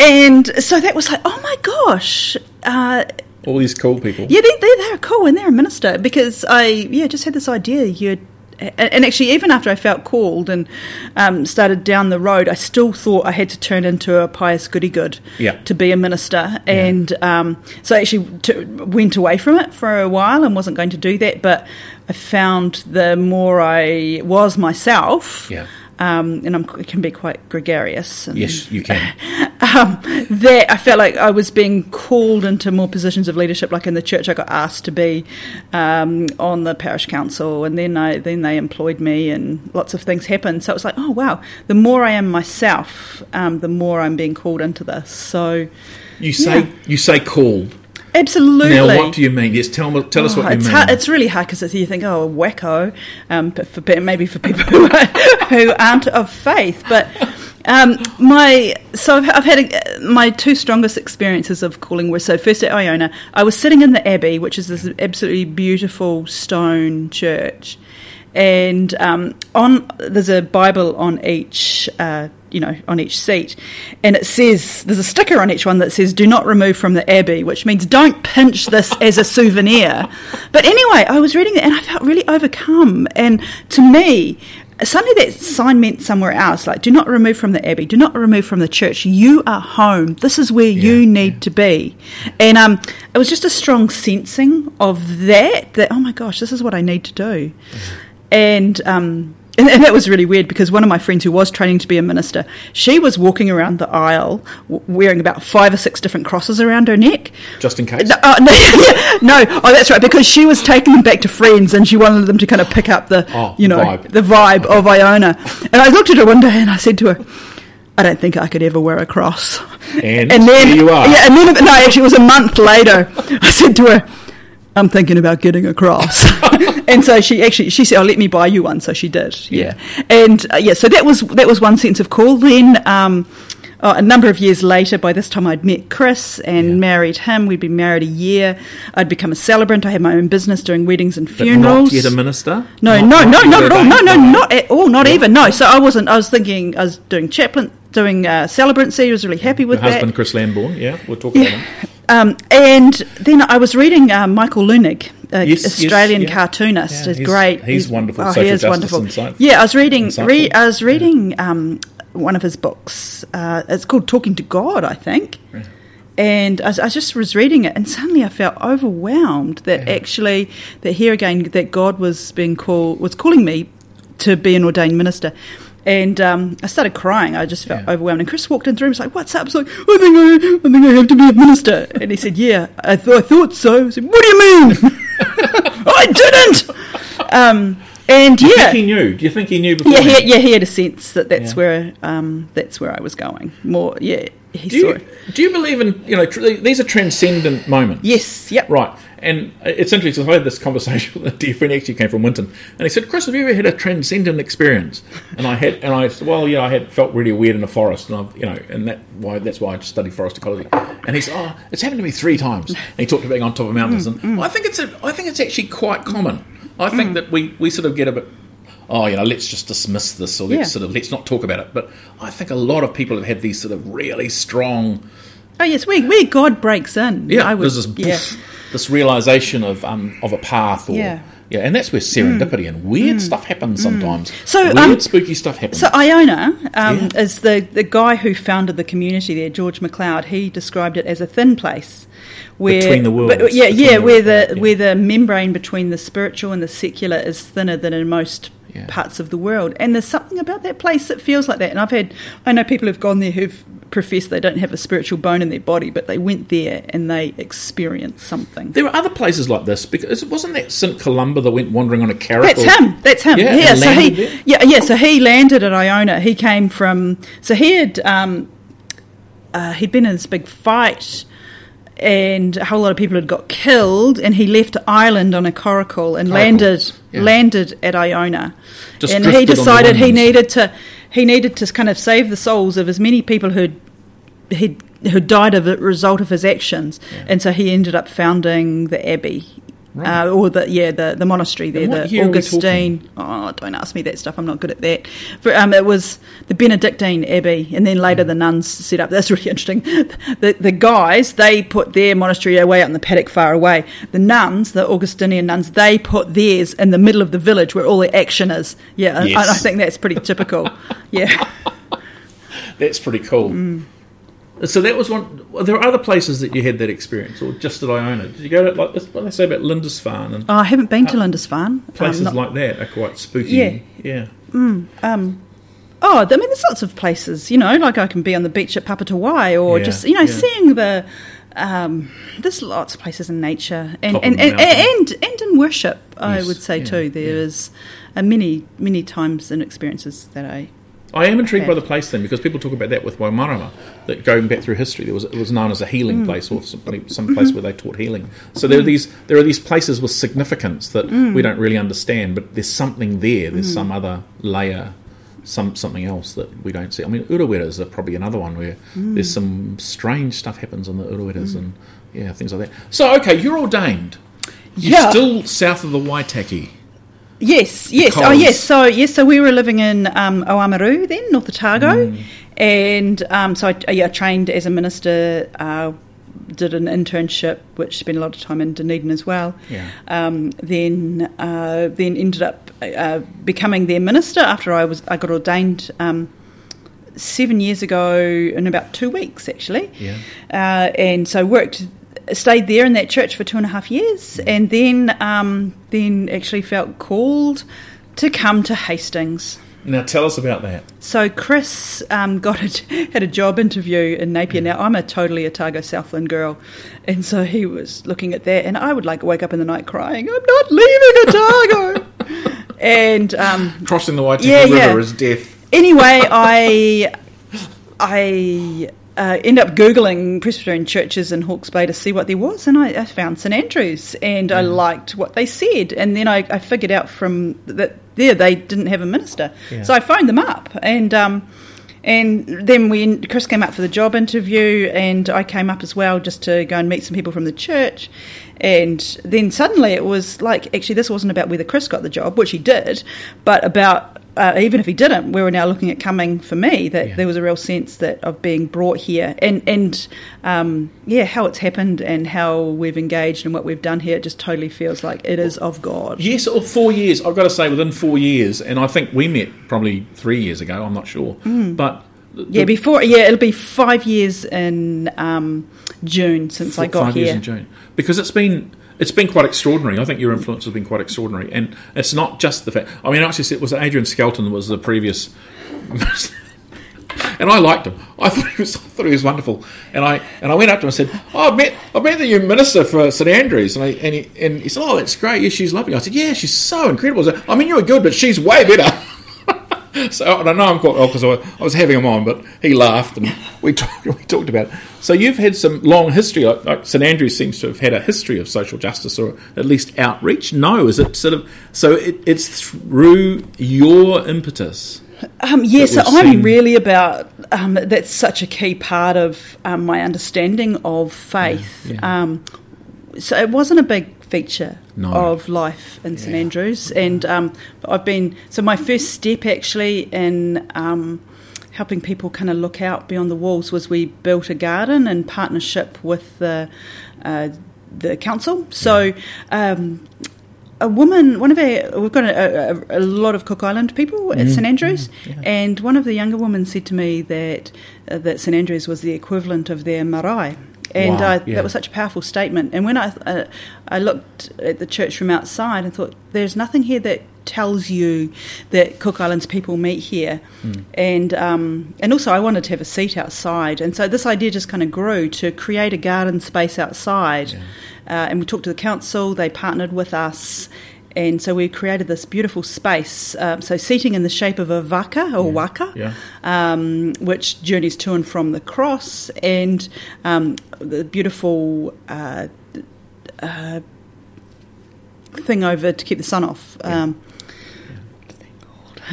[SPEAKER 3] and so that was like, oh my gosh. Uh,
[SPEAKER 2] All these cool people.
[SPEAKER 3] Yeah, they, they, they're cool and they're a minister because I, yeah, just had this idea you'd and actually, even after I felt called and um, started down the road, I still thought I had to turn into a pious goody good
[SPEAKER 2] yeah.
[SPEAKER 3] to be a minister. Yeah. And um, so I actually t- went away from it for a while and wasn't going to do that. But I found the more I was myself,
[SPEAKER 2] yeah
[SPEAKER 3] um, and I'm, I can be quite gregarious. And,
[SPEAKER 2] yes, you can.
[SPEAKER 3] um, that I felt like I was being called into more positions of leadership, like in the church. I got asked to be um, on the parish council, and then I then they employed me, and lots of things happened. So it was like, oh wow, the more I am myself, um, the more I'm being called into this. So
[SPEAKER 2] you say yeah. you say called.
[SPEAKER 3] Absolutely.
[SPEAKER 2] Now, what do you mean? Yes, tell me, tell us what you
[SPEAKER 3] it's
[SPEAKER 2] mean.
[SPEAKER 3] Hard, it's really hard because you think, oh, wacko, um, but for, maybe for people who, are, who aren't of faith. But um, my so I've, I've had a, my two strongest experiences of calling were so first at Iona, I was sitting in the Abbey, which is this absolutely beautiful stone church, and um, on there's a Bible on each uh, you know, on each seat. And it says, there's a sticker on each one that says, do not remove from the Abbey, which means don't pinch this as a souvenir. But anyway, I was reading it and I felt really overcome. And to me, suddenly that sign meant somewhere else, like, do not remove from the Abbey, do not remove from the church. You are home. This is where you need to be. And um, it was just a strong sensing of that, that, oh my gosh, this is what I need to do. And, um, and, and that was really weird because one of my friends who was training to be a minister, she was walking around the aisle w- wearing about five or six different crosses around her neck.
[SPEAKER 2] Just in case.
[SPEAKER 3] No, uh, no, yeah, no, oh, that's right, because she was taking them back to friends and she wanted them to kind of pick up the,
[SPEAKER 2] Oh,
[SPEAKER 3] you know,
[SPEAKER 2] vibe.
[SPEAKER 3] the vibe of Iona. And I looked at her one day and I said to her, I don't think I could ever wear a cross.
[SPEAKER 2] And
[SPEAKER 3] then,
[SPEAKER 2] here you are.
[SPEAKER 3] Yeah, and then, no, actually, it was a month later. I said to her, I'm thinking about getting a cross. and so she actually she said, "Oh, let me buy you one." So she did. Yeah, and uh, yeah, so that was that was one sense of call. Then. Um, oh, a number of years later, by this time I'd met Chris and married him. We'd been married a year. I'd become a celebrant. I had my own business doing weddings and
[SPEAKER 2] But
[SPEAKER 3] funerals.
[SPEAKER 2] Not yet a minister?
[SPEAKER 3] No,
[SPEAKER 2] Not-
[SPEAKER 3] no, no, not at all. No, no, not at all. Not
[SPEAKER 2] Yeah.
[SPEAKER 3] even. No. So I wasn't. I was thinking. I was doing chaplain, doing uh, celebrancy. I was really happy with
[SPEAKER 2] Your
[SPEAKER 3] that.
[SPEAKER 2] husband, Chris Lambourne, yeah, we'll talk about him.
[SPEAKER 3] Um, and then I was reading uh, Michael Leunig, a
[SPEAKER 2] Yes, yes,
[SPEAKER 3] Australian
[SPEAKER 2] yeah.
[SPEAKER 3] cartoonist.
[SPEAKER 2] Yeah,
[SPEAKER 3] he's,
[SPEAKER 2] he's-
[SPEAKER 3] great.
[SPEAKER 2] he's wonderful,
[SPEAKER 3] Oh, he is wonderful.
[SPEAKER 2] insight-
[SPEAKER 3] Yeah, I was reading. Re, I was reading um, one of his books. Uh, it's called Talking to God, I think. And I, I just was reading it, and suddenly I felt overwhelmed that actually that here again that God was being called was calling me to be an ordained minister. And um, I started crying. I just felt
[SPEAKER 2] Yeah.
[SPEAKER 3] overwhelmed. And Chris walked in the room. He was like, "What's up?" I was like, "I think I, I think I have to be a minister." And he said, "Yeah, I, th- I thought so." I said, "What do you mean?" I didn't. Um, and
[SPEAKER 2] Do you
[SPEAKER 3] yeah,
[SPEAKER 2] think he knew? Do you think he knew before?
[SPEAKER 3] yeah, he, yeah, he had a sense that that's
[SPEAKER 2] Yeah.
[SPEAKER 3] where um, that's where I was going. More, yeah, he
[SPEAKER 2] Do
[SPEAKER 3] saw
[SPEAKER 2] you,
[SPEAKER 3] it.
[SPEAKER 2] do you believe in, you know, tr- these are transcendent moments?
[SPEAKER 3] Yes, yep.
[SPEAKER 2] Right. And it's interesting, 'cause I had this conversation with a dear friend, actually came from Winton, and he said, Chris, have you ever had a transcendent experience? And I had, and I said, well, yeah, I had felt really weird in a forest, and I've, you know, and that why that's why I studied forest ecology. And he said, oh, it's happened to me three times. And he talked about being on top of mountains,
[SPEAKER 3] Mm,
[SPEAKER 2] and I think it's a, I think it's actually quite common. I think that we, we sort of get a bit, oh, you know, let's just dismiss this, or let's
[SPEAKER 3] Yeah.
[SPEAKER 2] sort of let's not talk about it. But I think a lot of people have had these sort of really strong
[SPEAKER 3] Oh yes, where where God breaks in.
[SPEAKER 2] yeah,
[SPEAKER 3] I would,
[SPEAKER 2] there's this
[SPEAKER 3] yeah.
[SPEAKER 2] This realization of um, of a path, or
[SPEAKER 3] Yeah.
[SPEAKER 2] yeah, and that's where serendipity and weird stuff happens sometimes.
[SPEAKER 3] So,
[SPEAKER 2] weird,
[SPEAKER 3] um,
[SPEAKER 2] spooky stuff happens.
[SPEAKER 3] So Iona um,
[SPEAKER 2] Yeah.
[SPEAKER 3] is the the guy who founded the community there, George MacLeod. He described it as a thin place. Where,
[SPEAKER 2] Between the worlds,
[SPEAKER 3] but- yeah, yeah,
[SPEAKER 2] the-
[SPEAKER 3] where the
[SPEAKER 2] yeah.
[SPEAKER 3] where the membrane between the spiritual and the secular is thinner than in most
[SPEAKER 2] Yeah.
[SPEAKER 3] parts of the world. And there's something about that place that feels like that. And I've had, I know people who've gone there who've professed they don't have a spiritual bone in their body, but they went there and they experienced something.
[SPEAKER 2] there are other places like this because wasn't that St Columba that went wandering on a carrot?
[SPEAKER 3] That's
[SPEAKER 2] or-
[SPEAKER 3] him. That's him.
[SPEAKER 2] Yeah,
[SPEAKER 3] Yeah. so he,
[SPEAKER 2] there?
[SPEAKER 3] yeah, yeah. So he landed at Iona. He came from. So he had. Um, uh, he'd been in this big fight, and a whole lot of people had got killed. And he left Ireland on a coracle and landed
[SPEAKER 2] yeah.
[SPEAKER 3] landed at Iona.
[SPEAKER 2] Just
[SPEAKER 3] and he decided he needed to he needed to kind of save the souls of as many people who'd he'd, who died of a result of his actions, and so he ended up founding the abbey.
[SPEAKER 2] Right.
[SPEAKER 3] Uh, or the yeah the, the monastery there the
[SPEAKER 2] year
[SPEAKER 3] Augustine. Oh don't ask me that stuff. I'm not good at that. But, um, it was the Benedictine abbey and then later the nuns set up. That's really interesting. The, the guys they put their monastery away out in the paddock far away. The nuns the Augustinian nuns they put theirs in the middle of the village where all the action is. Yeah and I, I think that's pretty typical. Yeah.
[SPEAKER 2] That's pretty cool.
[SPEAKER 3] Mm.
[SPEAKER 2] So that was one. Well, there are other places that you had that experience, or just at Iona. Did you go to like what they say about Lindisfarne and
[SPEAKER 3] oh, I haven't been to Lindisfarne
[SPEAKER 2] places
[SPEAKER 3] Um,
[SPEAKER 2] like that are quite spooky?
[SPEAKER 3] Yeah.
[SPEAKER 2] yeah.
[SPEAKER 3] Oh, I mean, there's lots of places, you know, like I can be on the beach at Papatowai or
[SPEAKER 2] Yeah,
[SPEAKER 3] just, you know,
[SPEAKER 2] yeah.
[SPEAKER 3] seeing the. Um, there's lots of places in nature and
[SPEAKER 2] Top
[SPEAKER 3] and, and, and and in worship. I would say
[SPEAKER 2] yeah,
[SPEAKER 3] too. There is uh, many many times and experiences that I.
[SPEAKER 2] I am intrigued by the place then because people talk about that with Waimarama, that going back through history, there was it was known as a
[SPEAKER 3] Mm.
[SPEAKER 2] healing place or some, some place where they taught healing. So there are these there are these places with significance that
[SPEAKER 3] Mm.
[SPEAKER 2] we don't really understand, but there's something there. There's some other layer, some something else that we don't see. I mean, Ureweras are probably another one where
[SPEAKER 3] Mm.
[SPEAKER 2] there's some strange stuff happens on the Ureweras and yeah, things like that. So okay, you're ordained. You're
[SPEAKER 3] Yeah.
[SPEAKER 2] still south of the Waitaki.
[SPEAKER 3] Yes, yes, oh yes. So yes, so we were living in um, Oamaru then, North Otago,
[SPEAKER 2] Mm.
[SPEAKER 3] and um, so I yeah, trained as a minister. Uh, did an internship, which spent a lot of time in Dunedin as well.
[SPEAKER 2] Yeah.
[SPEAKER 3] Um, then uh, then ended up uh, becoming their minister after I was I got ordained. Um, Seven years ago, in about two weeks, actually,
[SPEAKER 2] Yeah.
[SPEAKER 3] uh, and so worked, stayed there in that church for two and a half years, and then um, then actually felt called to come to Hastings.
[SPEAKER 2] Now tell us about that.
[SPEAKER 3] So Chris um, got a, had a job interview in Napier. Now I'm a totally Otago Southland girl, and so he was looking at that, and I would like wake up in the night crying, "I'm not leaving Otago," and um,
[SPEAKER 2] Crossing the Waitaki
[SPEAKER 3] Yeah,
[SPEAKER 2] River
[SPEAKER 3] yeah.
[SPEAKER 2] is death.
[SPEAKER 3] anyway, I I uh, end up googling Presbyterian churches in Hawke's Bay to see what there was, and I, I found St Andrews, and I liked what they said, and then I, I figured out from that there they didn't have a minister,
[SPEAKER 2] Yeah.
[SPEAKER 3] so I phoned them up, and um, and then we Chris came up for the job interview, and I came up as well just to go and meet some people from the church. And then suddenly it was like, actually, this wasn't about whether Chris got the job, which he did, but about uh, even if he didn't, we were now looking at coming for me. That
[SPEAKER 2] Yeah.
[SPEAKER 3] there was a real sense that of being brought here, and and um, yeah, how it's happened and how we've engaged and what we've done here. It just totally feels like it is of God.
[SPEAKER 2] Yes, or four years. I've got to say, within four years, and I think we met probably three years ago. I'm not sure, but the-
[SPEAKER 3] Yeah, before yeah, it'll be five years in um, June since I got
[SPEAKER 2] five
[SPEAKER 3] here.
[SPEAKER 2] years in June because it's been it's been quite extraordinary. I think your influence has been quite extraordinary, and it's not just the fact. I mean, actually, it was Adrian Skelton was the previous, and I liked him. I thought he was I thought he was wonderful, and I and I went up to him and said, "Oh, I met I met the new minister for St Andrews," and I, and he and he said, "Oh, that's great. Yeah, she's lovely." I said, "Yeah, she's so incredible." I, said, I mean, you were good, but she's way better. So and I know I'm quite well because I, I was having him on, but he laughed and we talked, we talked about it. So you've had some long history. Like, like St Andrews seems to have had a history of social justice or at least outreach. No, is it sort of so? It, it's through your impetus.
[SPEAKER 3] Um, yeah, so I'm
[SPEAKER 2] seen-
[SPEAKER 3] really about um, that's such a key part of um, my understanding of faith.
[SPEAKER 2] Yeah, yeah.
[SPEAKER 3] Um, so it wasn't a big feature
[SPEAKER 2] No.
[SPEAKER 3] of life in St
[SPEAKER 2] Yeah.
[SPEAKER 3] Andrews, and um, I've been so my first step actually in um, helping people kind of look out beyond the walls was we built a garden in partnership with the uh, the council. So. Um, a woman, one of our, we've got a, a, a lot of Cook Island people at St Andrews, and one of the younger women said to me that uh, that St Andrews was the equivalent of their marae. And
[SPEAKER 2] Wow,
[SPEAKER 3] I,
[SPEAKER 2] yeah.
[SPEAKER 3] that was such a powerful statement. And when I, uh, I looked at the church from outside and thought, there's nothing here that tells you that Cook Islands people meet here. And, um, and also, I wanted to have a seat outside. And so this idea just kind of grew to create a garden space outside. Uh, and we talked to the council, they partnered with us. And so we created this beautiful space. Um, so seating in the shape of a vaka or waka,
[SPEAKER 2] Yeah.
[SPEAKER 3] um, which journeys to and from the cross, and um, the beautiful uh, uh, thing over to keep the sun off. Um,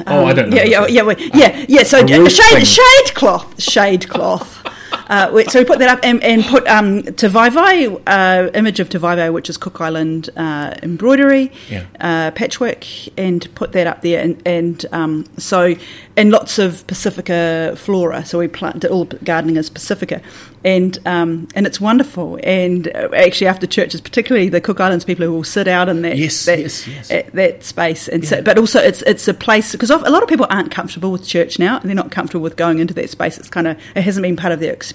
[SPEAKER 2] Oh, I don't know.
[SPEAKER 3] Yeah, yeah, yeah, yeah, yeah. So uh, shade, shade cloth, shade cloth. Uh, so we put that up and, and put um, tivaivai, uh, image of tivaivai, which is Cook Island uh, embroidery,
[SPEAKER 2] Yeah.
[SPEAKER 3] uh, patchwork, and put that up there. And, and um, so, and lots of Pacifica flora. So we planted all gardening is Pacifica, and um, and it's wonderful. And uh, actually, after churches, particularly the Cook Islands people who will sit out in that
[SPEAKER 2] Yes,
[SPEAKER 3] that,
[SPEAKER 2] yes, yes.
[SPEAKER 3] uh, that space, and so, but also it's it's a place because a lot of people aren't comfortable with church now. They're not comfortable with going into that space. It's kind of it hasn't been part of their experience.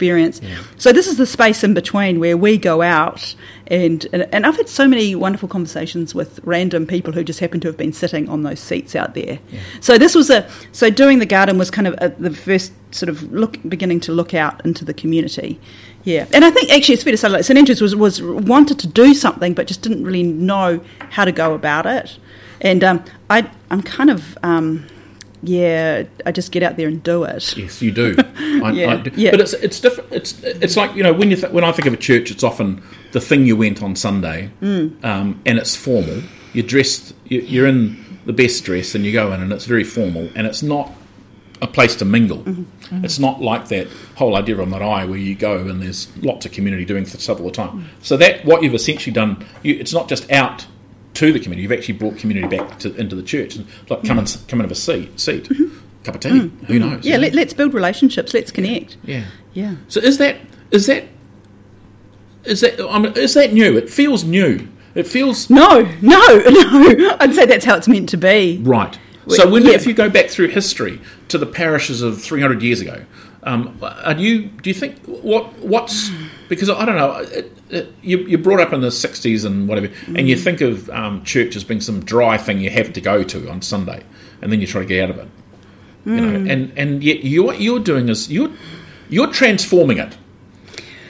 [SPEAKER 3] So this is the space in between where we go out. And, and and I've had so many wonderful conversations with random people who just happen to have been sitting on those seats out there. So this was a so doing the garden was kind of a, the first sort of look beginning to look out into the community. Yeah, and I think actually it's fair to say like St Andrews was was wanted to do something but just didn't really know how to go about it. And um, I I'm kind of um, yeah I just get out there and do it.
[SPEAKER 2] Yes, you do. I,
[SPEAKER 3] Yeah,
[SPEAKER 2] I do.
[SPEAKER 3] yeah.
[SPEAKER 2] But it's it's different. It's it's like you know when you th- when I think of a church, it's often the thing you went on Sunday,
[SPEAKER 3] Mm.
[SPEAKER 2] um, and it's formal. You're dressed. You, you're in the best dress, and you go in, and it's very formal, and it's not a place to mingle.
[SPEAKER 3] Mm-hmm.
[SPEAKER 2] It's not like that whole idea of Marae where you go and there's lots of community doing stuff all the time.
[SPEAKER 3] Mm.
[SPEAKER 2] So that what you've essentially done, you, it's not just out to the community. You've actually brought community back to, into the church, and like come and come and have a seat, seat, cup of tea. Who knows?
[SPEAKER 3] Mm-hmm. Yeah, let, let's build relationships. Let's connect.
[SPEAKER 2] yeah.
[SPEAKER 3] Yeah.
[SPEAKER 2] So is that is that is that I mean, is that new? It feels new. It feels
[SPEAKER 3] No, no, no. I'd say that's how it's meant to be.
[SPEAKER 2] right. So when,
[SPEAKER 3] yeah.
[SPEAKER 2] if you go back through history to the parishes of 300 years ago, um, are you? Do you think what what's because I don't know. It, it, you, you're brought up in the 60s and whatever, and you think of um, church as being some dry thing you have to go to on Sunday, and then you try to get out of it. You know, and and yet you what you're doing is you're you're transforming it.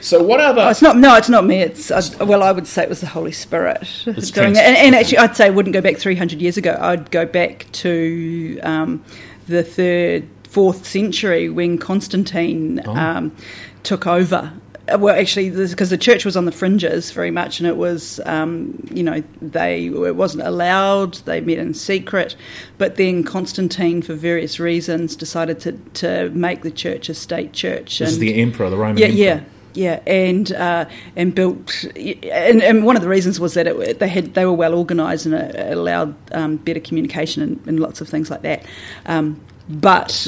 [SPEAKER 2] So what are the
[SPEAKER 3] Oh, it's not. No, it's not me. It's uh, well, I would say it was the Holy Spirit
[SPEAKER 2] It's
[SPEAKER 3] doing
[SPEAKER 2] trans-
[SPEAKER 3] it. And, and actually, I'd say I wouldn't go back 300 years ago. I'd go back to um, the third, fourth century when Constantine
[SPEAKER 2] Oh.
[SPEAKER 3] um, took over. Uh, Well, actually, because the church was on the fringes very much, and it was, um, you know, they it wasn't allowed. They met in secret, but then Constantine, for various reasons, decided to to make the church a state church.
[SPEAKER 2] This is the emperor, the Roman
[SPEAKER 3] yeah,
[SPEAKER 2] emperor.
[SPEAKER 3] yeah, yeah, and uh, and built, and, and one of the reasons was that it, they had they were well organised and it allowed um, better communication and, and lots of things like that. Um, but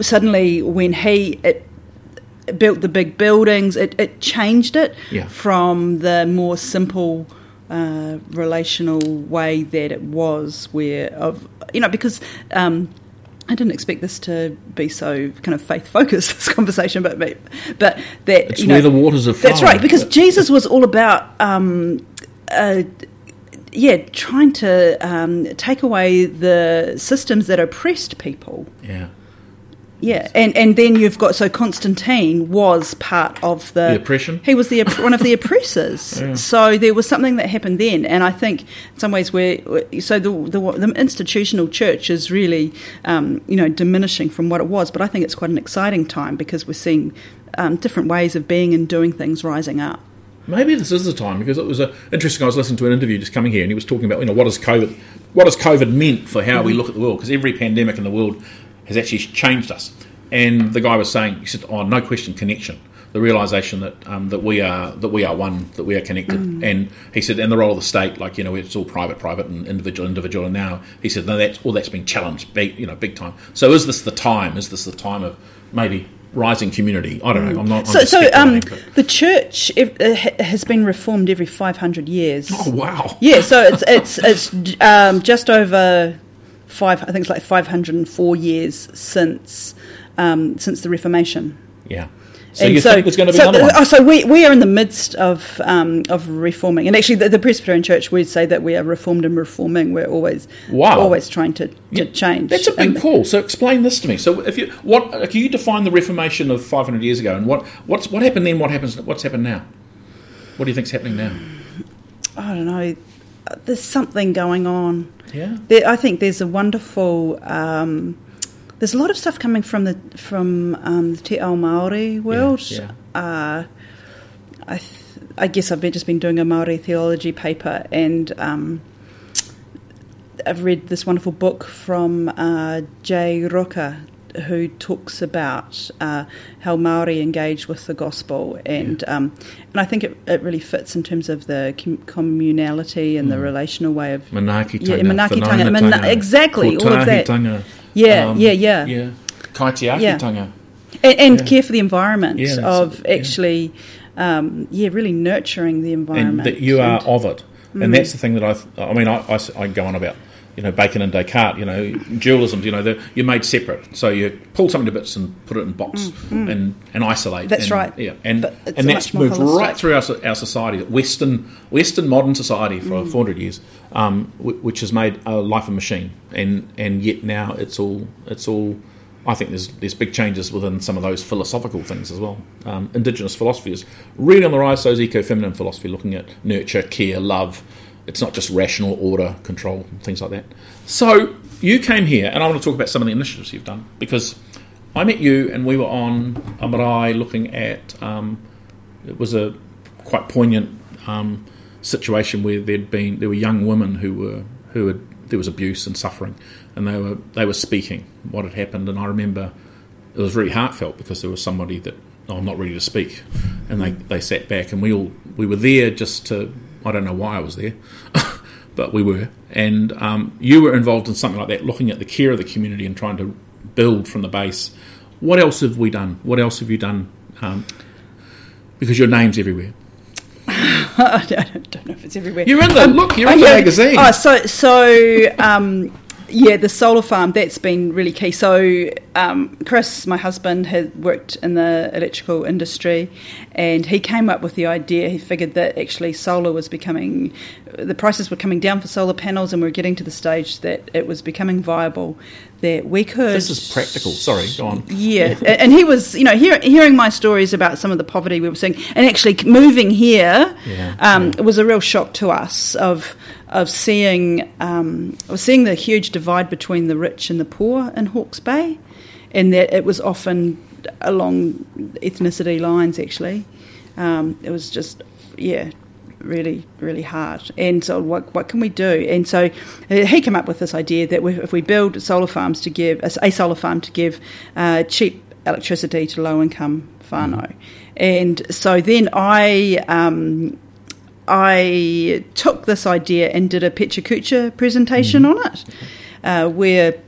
[SPEAKER 3] suddenly, when he it, built the big buildings, it, it changed it
[SPEAKER 2] Yeah.
[SPEAKER 3] from the more simple. Uh, relational way that it was, where of you know because um, I didn't expect this to be so kind of faith focused this conversation, but but, but that
[SPEAKER 2] It's
[SPEAKER 3] you know,
[SPEAKER 2] where the waters have
[SPEAKER 3] That's right, because Jesus was all about. Um, uh, yeah, trying to um, take away the systems that oppressed people.
[SPEAKER 2] Yeah.
[SPEAKER 3] Yeah, and, and then you've got so Constantine was part of the,
[SPEAKER 2] The oppression?
[SPEAKER 3] He was the one of the oppressors.
[SPEAKER 2] Yeah.
[SPEAKER 3] So there was something that happened then, and I think in some ways where so the the, the institutional church is really um, you know diminishing from what it was, but I think it's quite an exciting time because we're seeing um, different ways of being and doing things rising up.
[SPEAKER 2] Maybe this is the time because it was a, interesting. I was listening to an interview just coming here, and he was talking about you know what has COVID, what has COVID meant for how we look at the world? Because every pandemic in the world has actually changed us. And the guy was saying, he said, "Oh, no question, connection." The realization that um, that we are that we are one, that we are connected. And he said, and the role of the state, like you know, it's all private, private, and individual, individual. And now he said, no, that's all that's been challenged, big, you know, big time. So is this the time? Is this the time of maybe rising community? I don't know. I'm not. I'm
[SPEAKER 3] So so um, the church uh, has been reformed every five hundred years.
[SPEAKER 2] oh wow.
[SPEAKER 3] Yeah, so it's it's it's um, just over five. I think it's like five hundred and four years since um, since the Reformation.
[SPEAKER 2] Yeah. So you think there's going to be
[SPEAKER 3] so,
[SPEAKER 2] another one?
[SPEAKER 3] oh, so we, we are in the midst of um, of reforming, and actually, the, the Presbyterian Church we say that we are reformed and reforming. We're always
[SPEAKER 2] Wow.
[SPEAKER 3] always trying to, to
[SPEAKER 2] Yeah,
[SPEAKER 3] change.
[SPEAKER 2] That's a big
[SPEAKER 3] And-
[SPEAKER 2] call. So explain this to me. So if you what uh, can you define the Reformation of 500 years ago, and what what's what happened then? What happens? What's happened now? What do you think's happening now?
[SPEAKER 3] I don't know. There's something going on.
[SPEAKER 2] Yeah.
[SPEAKER 3] There, I think there's a wonderful. Um, there's a lot of stuff coming from the from um, the Te Ao Maori world.
[SPEAKER 2] yeah.
[SPEAKER 3] Uh, I, th- I guess I've been, just been doing a Maori theology paper, and um, I've read this wonderful book from uh, Jay Ruka, who talks about uh, how Maori engage with the gospel, and um, and I think it, it really fits in terms of the com- communality and the relational way of
[SPEAKER 2] Manaki
[SPEAKER 3] Yeah,
[SPEAKER 2] tanga,
[SPEAKER 3] manaki tanga, mana- exactly, all of that.
[SPEAKER 2] Tanga,
[SPEAKER 3] Yeah, yeah, yeah.
[SPEAKER 2] yeah. Kaitiaki
[SPEAKER 3] Yeah.
[SPEAKER 2] tanga.
[SPEAKER 3] and, and
[SPEAKER 2] Yeah.
[SPEAKER 3] care for the environment
[SPEAKER 2] Yeah,
[SPEAKER 3] of
[SPEAKER 2] yeah.
[SPEAKER 3] actually, um, yeah, really nurturing the environment.
[SPEAKER 2] and that you are
[SPEAKER 3] And-
[SPEAKER 2] of it. And that's the thing that I, I mean, I go on about, you know, Bacon and Descartes, you know, dualisms, you know, you're made separate. So you pull something to bits and put it in a box and, and isolate.
[SPEAKER 3] Mm, That's
[SPEAKER 2] and,
[SPEAKER 3] right.
[SPEAKER 2] Yeah, and, and that's moved
[SPEAKER 3] holistic.
[SPEAKER 2] right through our, our society, Western, Western modern society for
[SPEAKER 3] Mm.
[SPEAKER 2] 400 years, um, which has made a life a machine. And, and yet now it's all, it's all, I think there's there's big changes within some of those philosophical things as well. Um, indigenous philosophy is really on the rise. So is eco-feminine philosophy, looking at nurture, care, love. It's not just rational order, control, things like that. So you came here, and I want to talk about some of the initiatives you've done because I met you, and we were on a marae looking at. Um, it was a quite poignant um, situation where there'd been there were young women who were who had there was abuse and suffering, and they were they were speaking what had happened, and I remember it was really heartfelt because there was somebody that oh, I'm not ready to speak, and they, they sat back, and we all we were there just to I don't know why I was there, but we were. And um, you were involved in something like that, looking at the care of the community and trying to build from the base. What else have we done? What else have you done? Um, because your name's everywhere.
[SPEAKER 3] I don't, know if it's everywhere.
[SPEAKER 2] You're in the look. You're in the magazine.
[SPEAKER 3] Oh, so so um, yeah, the solar farm that's been really key. So um, Chris, my husband, had worked in the electrical industry, and he came up with the idea. He figured that actually solar was becoming, the prices were coming down for solar panels, and we are getting to the stage that it was becoming viable. That we could.
[SPEAKER 2] this is practical. Sorry, go on.
[SPEAKER 3] Yeah, and he was, you know, hear, hearing my stories about some of the poverty we were seeing, and actually moving here
[SPEAKER 2] Yeah,
[SPEAKER 3] um,
[SPEAKER 2] yeah.
[SPEAKER 3] was a real shock to us of of seeing um, of seeing the huge divide between the rich and the poor in Hawke's Bay, and that it was often along ethnicity lines. Actually, um, it was just yeah. Really, really hard. And so, what what can we do? And so, uh, he came up with this idea that if we build solar farms to give a, solar farm to give uh, cheap electricity to low income whānau. And so then I um, I took this idea and did a Pecha Kucha presentation on it, uh, where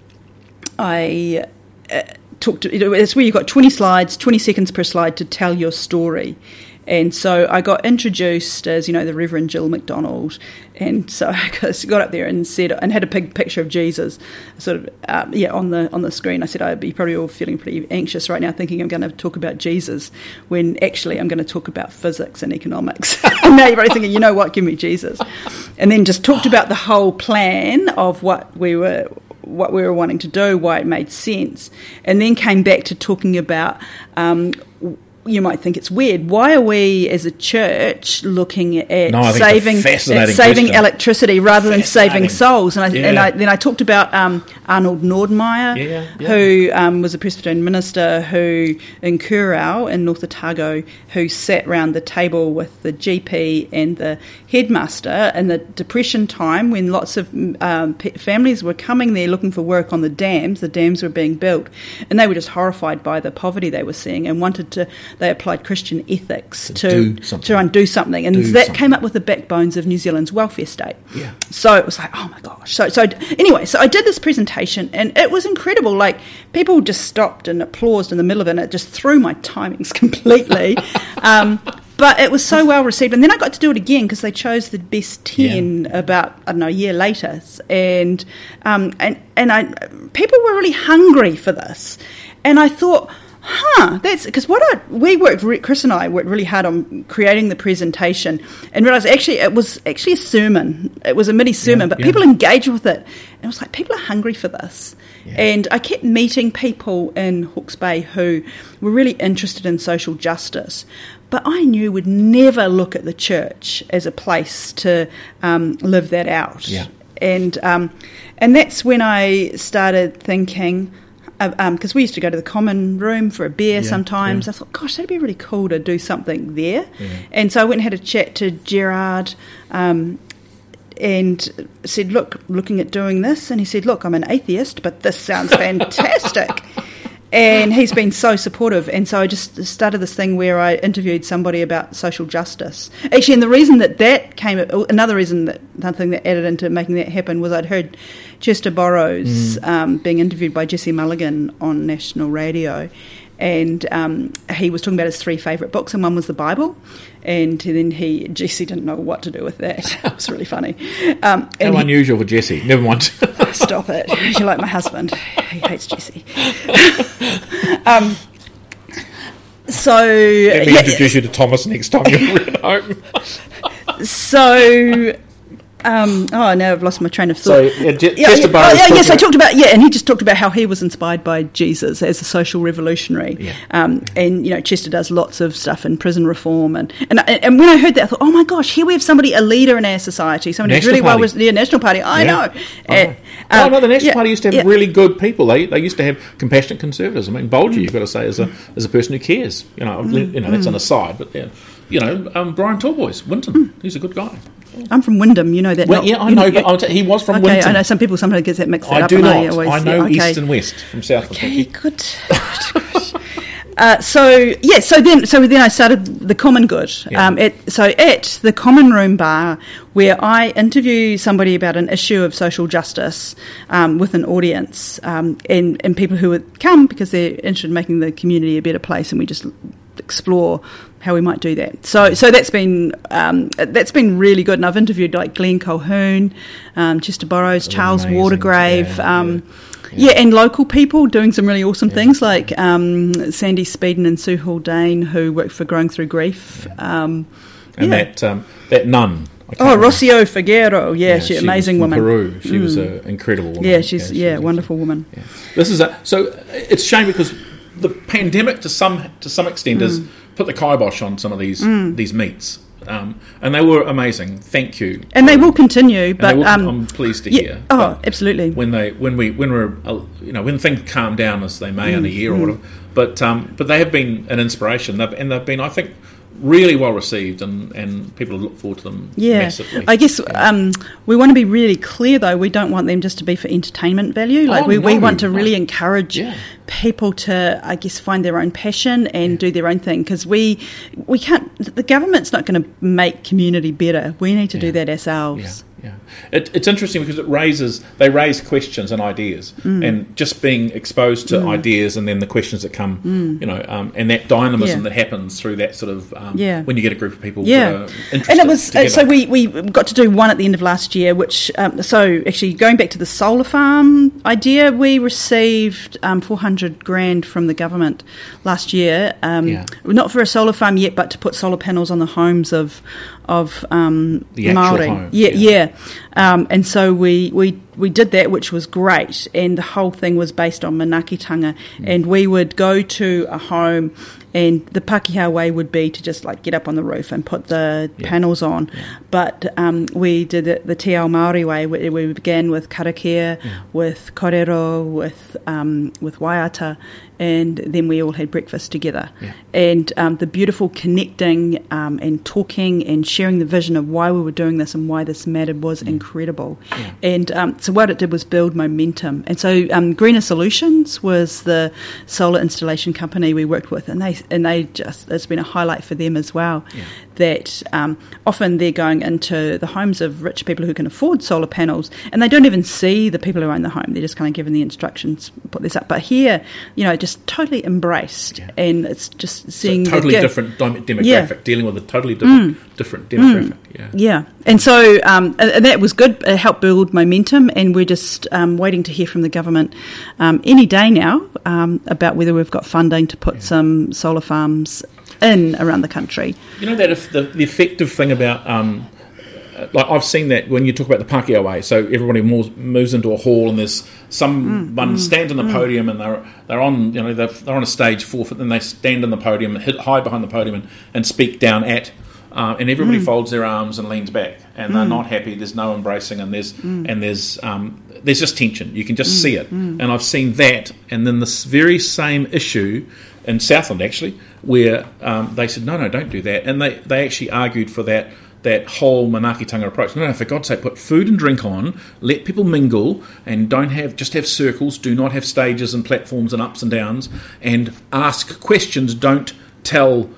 [SPEAKER 3] I uh, talked. To, it's where you've got 20 slides, 20 seconds per slide to tell your story. And so I got introduced as, you know, the Reverend Jill McDonald. And so I got up there and said, and had a big picture of Jesus, sort of, um, yeah, on the on the screen. I said, I'd be probably all feeling pretty anxious right now, thinking I'm going to talk about Jesus, when actually I'm going to talk about physics and economics. and now you're probably thinking, you know what, give me Jesus. And then just talked about the whole plan of what we were what we were wanting to do, why it made sense, and then came back to talking about. Um, you might think it's weird. Why are we, as a church, looking at
[SPEAKER 2] No, I think it's a
[SPEAKER 3] saving at saving
[SPEAKER 2] question.
[SPEAKER 3] electricity rather than saving souls? And I, and I then I talked about um, Arnold Nordmeyer,
[SPEAKER 2] Yeah, yeah.
[SPEAKER 3] who um, was a Presbyterian minister who in Kurow in North Otago, who sat round the table with the GP and the headmaster in the Depression time when lots of um, families were coming there looking for work on the dams. The dams were being built, and they were just horrified by the poverty they were seeing and wanted to. They applied Christian ethics to to undo something, and
[SPEAKER 2] Do
[SPEAKER 3] that
[SPEAKER 2] something.
[SPEAKER 3] came up with the backbones of New Zealand's welfare state.
[SPEAKER 2] Yeah.
[SPEAKER 3] So it was like, oh my gosh. So so anyway, so I did this presentation and it was incredible. Like people just stopped and applauded in the middle of it. And it just threw my timings completely. um, but it was so well received, and then I got to do it again because they chose the best ten about I don't know a year later, and um, and and I people were really hungry for this, and I thought huh, that's because what I we worked re- Chris and I worked really hard on creating the presentation and realized actually it was actually a sermon. It was a mini sermon,
[SPEAKER 2] Yeah,
[SPEAKER 3] but
[SPEAKER 2] yeah.
[SPEAKER 3] people engaged with it, and it was like people are hungry for this.
[SPEAKER 2] Yeah.
[SPEAKER 3] And I kept meeting people in Hawke's Bay who were really interested in social justice. But I knew would never look at the church as a place to um, live that out and um, and that's when I started thinking because we used to go to the common room for a beer
[SPEAKER 2] Yeah,
[SPEAKER 3] sometimes.
[SPEAKER 2] yeah.
[SPEAKER 3] I thought, gosh, that'd be really cool to do something there. And so I went and had a chat to Gerard. Um, and said, "Look, looking at doing this," and he said, "Look, I'm an atheist, but this sounds fantastic." and he's been so supportive, and so I just started this thing where I interviewed somebody about social justice. Actually, and the reason that that came, another reason that nothing that added into making that happen was I'd heard Chester Borrows um, being interviewed by Jesse Mulligan on national radio. And um, he was talking about his three favourite books, and one was the Bible. And then he, Jesse didn't know what to do with that. it was really funny. Um,
[SPEAKER 2] How
[SPEAKER 3] and he-
[SPEAKER 2] unusual for Jesse. Never mind.
[SPEAKER 3] Stop it. You're like my husband. He hates Jesse. um, so,
[SPEAKER 2] Let me
[SPEAKER 3] yeah,
[SPEAKER 2] introduce you to Thomas next time you're at home.
[SPEAKER 3] so, um, oh, now I've lost my train of
[SPEAKER 2] So,
[SPEAKER 3] thought.
[SPEAKER 2] yeah, Je-
[SPEAKER 3] Yeah,
[SPEAKER 2] Chester
[SPEAKER 3] yeah.
[SPEAKER 2] Borrows
[SPEAKER 3] Oh, yeah, yes, I talked about yeah, and he just talked about how he was inspired by Jesus as a social revolutionary.
[SPEAKER 2] Yeah.
[SPEAKER 3] Um, and you know, Chester does lots of stuff in prison reform, and and and when I heard that, I thought, oh my gosh, here we have somebody a leader in our society, somebody who's
[SPEAKER 2] National
[SPEAKER 3] really well,
[SPEAKER 2] Party.
[SPEAKER 3] res- yeah, National Party. I
[SPEAKER 2] Yeah.
[SPEAKER 3] know.
[SPEAKER 2] Know.
[SPEAKER 3] Uh,
[SPEAKER 2] oh no, the National
[SPEAKER 3] yeah,
[SPEAKER 2] Party used to have
[SPEAKER 3] yeah.
[SPEAKER 2] really good people. They they used to have compassionate conservatives. I mean, Bolger, you've got to say, as a as a person who cares. You know,
[SPEAKER 3] Mm.
[SPEAKER 2] you know that's an aside, but yeah, you know, um, Brian Talboys, Winton, he's a good guy.
[SPEAKER 3] I'm from Wyndham. You know that.
[SPEAKER 2] Well,
[SPEAKER 3] not-
[SPEAKER 2] yeah, I
[SPEAKER 3] you
[SPEAKER 2] know, but t- he was from
[SPEAKER 3] okay,
[SPEAKER 2] Winton.
[SPEAKER 3] I know some people sometimes get that mixed
[SPEAKER 2] I
[SPEAKER 3] up.
[SPEAKER 2] do not.
[SPEAKER 3] I, always,
[SPEAKER 2] I know
[SPEAKER 3] yeah, okay.
[SPEAKER 2] east and west from south.
[SPEAKER 3] Okay, good. Uh, so yeah, so then so then I started the Common Good.
[SPEAKER 2] Yeah.
[SPEAKER 3] Um, at, so at the Common Room Bar, where I interview somebody about an issue of social justice um, with an audience, um, and and people who would come because they're interested in making the community a better place, and we just explore how we might do that. So so that's been um, that's been really good, and I've interviewed like Glenn Colquhoun, um, Chester Borrows, Charles
[SPEAKER 4] amazing.
[SPEAKER 3] Waldegrave.
[SPEAKER 4] Yeah,
[SPEAKER 3] um,
[SPEAKER 4] yeah.
[SPEAKER 3] yeah, and local people doing some really awesome things like um, Sandy Speeden and Sue Haldane, who work for Growing Through Grief. Um,
[SPEAKER 2] And
[SPEAKER 3] yeah.
[SPEAKER 2] that um, that nun.
[SPEAKER 3] Oh. Rocio Figueroa. Yeah, she,
[SPEAKER 2] was
[SPEAKER 3] amazing woman. Mm.
[SPEAKER 2] Peru. She was an incredible woman.
[SPEAKER 3] Yeah, she's
[SPEAKER 2] she
[SPEAKER 3] yeah, wonderful woman.
[SPEAKER 2] Yeah. This is a, so it's a shame because the pandemic to some to some extent has
[SPEAKER 3] Mm.
[SPEAKER 2] put the kibosh on some of these these meets, um, and they were amazing. Thank you.
[SPEAKER 3] And they will continue, but
[SPEAKER 2] will-
[SPEAKER 3] um,
[SPEAKER 2] I'm pleased to
[SPEAKER 3] yeah,
[SPEAKER 2] hear.
[SPEAKER 3] oh,
[SPEAKER 2] But
[SPEAKER 3] absolutely.
[SPEAKER 2] When they when we when we're uh, you know when things calm down as they may in
[SPEAKER 3] Mm,
[SPEAKER 2] a year or whatever, but um, but they have been an inspiration, they've, and they've been I think really well received, and, and people look forward to them
[SPEAKER 3] Yeah,
[SPEAKER 2] massively.
[SPEAKER 3] I guess um, we want to be really clear though. We don't want them just to be for entertainment value. Like
[SPEAKER 2] Oh,
[SPEAKER 3] we, we want to really
[SPEAKER 2] no.
[SPEAKER 3] encourage
[SPEAKER 2] Yeah.
[SPEAKER 3] people to, I guess, find their own passion and do their own thing. Because we we can't. The government's not going to make community better. We need to do
[SPEAKER 2] Yeah.
[SPEAKER 3] that
[SPEAKER 2] Yeah,
[SPEAKER 3] ourselves.
[SPEAKER 2] Yeah. It, it's interesting because it raises they raise questions and ideas,
[SPEAKER 3] Mm.
[SPEAKER 2] and just being exposed to ideas and then the questions that come, you know, um, and that dynamism
[SPEAKER 3] Mm. Yeah.
[SPEAKER 2] that happens through that sort of um,
[SPEAKER 3] Yeah.
[SPEAKER 2] when you get a group of people,
[SPEAKER 3] Yeah,
[SPEAKER 2] interested
[SPEAKER 3] and it was uh,
[SPEAKER 2] together.
[SPEAKER 3] so we we got to do one at the end of last year. Which um, so actually going back to the solar farm idea, we received um, four hundred grand from the government last year. Um,
[SPEAKER 2] Yeah.
[SPEAKER 3] Not for a solar farm yet, but to put solar panels on the homes of of um,
[SPEAKER 2] The
[SPEAKER 3] Maori.
[SPEAKER 2] homes,
[SPEAKER 3] yeah,
[SPEAKER 2] yeah.
[SPEAKER 3] yeah. Um, and so we, we we did that, which was great. And the whole thing was based on manaakitanga.
[SPEAKER 2] Mm.
[SPEAKER 3] And we would go to a home, and the Pakeha way would be to just like get up on the roof and put the
[SPEAKER 2] Yeah.
[SPEAKER 3] panels on. But um, we did it the Te Ao Māori way. We, we began with karakia, with korero, with um, with waiata, and then we all had breakfast together.
[SPEAKER 2] Yeah.
[SPEAKER 3] And um, the beautiful connecting um, and talking and sharing the vision of why we were doing this and why this mattered was incredible. And um, so what it did was build momentum. And so um, Greener Solutions was the solar installation company we worked with, and they and they just it's been a highlight for them as well. That um, often they're going into the homes of rich people who can afford solar panels, and they don't even see the people who own the home. They're just kind of given the instructions, put this up. But here, you know, just totally embraced,
[SPEAKER 2] Yeah.
[SPEAKER 3] and it's just seeing the
[SPEAKER 2] totally different demographic,
[SPEAKER 3] Yeah. Mm.
[SPEAKER 2] dealing with a totally different different demographic. Yeah.
[SPEAKER 3] Yeah, and so um, and that was good. It helped build momentum, and we're just um, waiting to hear from the government um, any day now um, about whether we've got funding to put some solar farms in around the country.
[SPEAKER 2] You know that if the, the effective thing about um, uh, like I've seen that when you talk about the Pākehā way, so everybody moves, moves into a hall and there's someone stands on the podium and they're they're on you know they're, they're on a stage four foot, then they stand on the podium and hit hide behind the podium and, and speak down at. Uh, and everybody folds their arms and leans back, and they're not happy. There's no embracing, and there's and there's um, there's just tension. You can just see it, and I've seen that. And then this very same issue in Southland actually, where um, they said, no, no, don't do that, and they, they actually argued for that that whole Manaakitanga approach. No, no, for God's sake, put food and drink on, let people mingle, and don't have just have circles. Do not have stages and platforms and ups and downs, and ask questions. Don't tell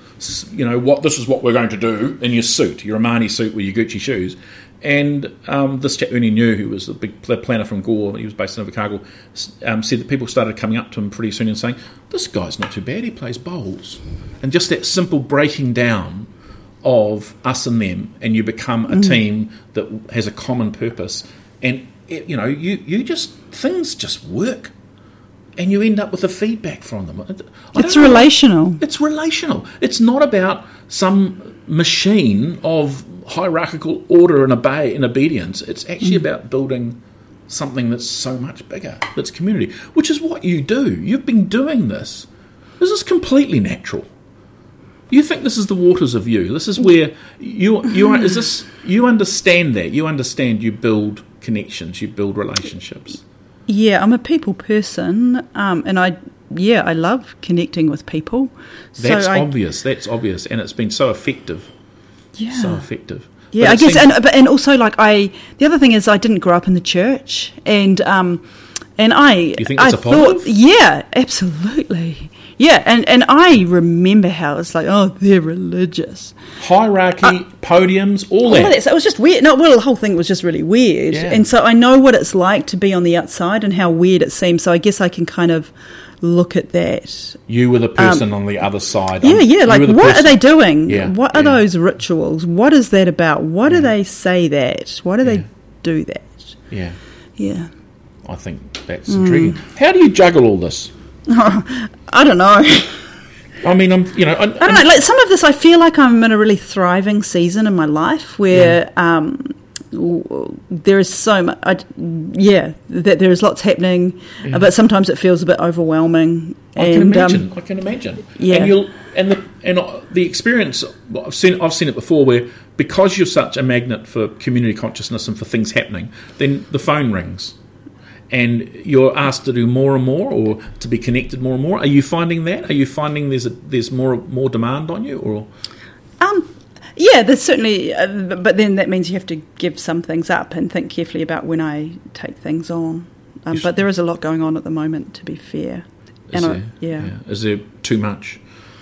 [SPEAKER 2] you know what this is what we're going to do in your suit, your Armani suit with your Gucci shoes. And um, this chap Ernie New, who was the big planner from Gore, he was based in Invercargill, um, said that people started coming up to him pretty soon and saying, "This guy's not too bad. He plays bowls." And just that simple breaking down of us and them, and you become a team that has a common purpose. And it, you know, you you just things just work, and you end up with the feedback from them.
[SPEAKER 3] It's
[SPEAKER 2] know-
[SPEAKER 3] relational.
[SPEAKER 2] it's relational. It's not about some machine of hierarchical order and obey and obedience. It's actually mm. about building something that's so much bigger. That's community, which is what you do. You've been doing this. This is completely natural. You think this is the waters of you. This is where you you are. Is this you understand that? You understand. You build connections. You build relationships.
[SPEAKER 3] Yeah, I'm a people person, um, and I yeah I love connecting with people.
[SPEAKER 2] That's
[SPEAKER 3] so I,
[SPEAKER 2] obvious. That's obvious, and it's been so effective.
[SPEAKER 3] yeah.
[SPEAKER 2] So effective.
[SPEAKER 3] Yeah,
[SPEAKER 2] But
[SPEAKER 3] I guess,
[SPEAKER 2] seems-
[SPEAKER 3] and but, and also like I, the other thing is I didn't grow up in the church, and um, And I,
[SPEAKER 2] You think
[SPEAKER 3] I
[SPEAKER 2] that's a
[SPEAKER 3] thought, yeah, absolutely, yeah. And and I remember how it's like, oh, they're religious.
[SPEAKER 2] Hierarchy, podiums, all
[SPEAKER 3] All
[SPEAKER 2] that.
[SPEAKER 3] that. So it was just weird. No, well, the whole thing was just really weird.
[SPEAKER 2] Yeah.
[SPEAKER 3] And so I know what it's like to be on the outside and how weird it seems. So I guess I can kind of look at that.
[SPEAKER 2] You were the person on the other side.
[SPEAKER 3] Um, Yeah,
[SPEAKER 2] Um,
[SPEAKER 3] yeah. Like, what are they doing?
[SPEAKER 2] Yeah,
[SPEAKER 3] What are
[SPEAKER 2] yeah.
[SPEAKER 3] those rituals? What is that about? Why do they say that? Why do
[SPEAKER 2] Yeah.
[SPEAKER 3] they do that?
[SPEAKER 2] Yeah,
[SPEAKER 3] Yeah.
[SPEAKER 2] I think that's
[SPEAKER 3] Hmm.
[SPEAKER 2] intriguing. How do you juggle all this?
[SPEAKER 3] I don't know.
[SPEAKER 2] I mean, I'm, you know, I,
[SPEAKER 3] I don't know. Like some of this, I feel like I'm in a really thriving season in my life where um, there is so much. I, yeah, that there is lots happening, uh, but sometimes it feels a bit overwhelming.
[SPEAKER 2] I
[SPEAKER 3] and,
[SPEAKER 2] can
[SPEAKER 3] um,
[SPEAKER 2] imagine. I can imagine.
[SPEAKER 3] yeah.
[SPEAKER 2] And you'll and the and the experience I've seen I've seen it before where because you're such a magnet for community consciousness and for things happening, then the phone rings. And you're asked to do more and more, or to be connected more and more. Are you finding that? Are you finding there's a, there's more more demand on you, or
[SPEAKER 3] Um, yeah, there's certainly, uh, but then that means you have to give some things up and think carefully about when I take things on. Um, but there is a lot going on at the moment, to be fair.
[SPEAKER 2] is
[SPEAKER 3] And I-
[SPEAKER 2] there,
[SPEAKER 3] yeah.
[SPEAKER 2] is there too much?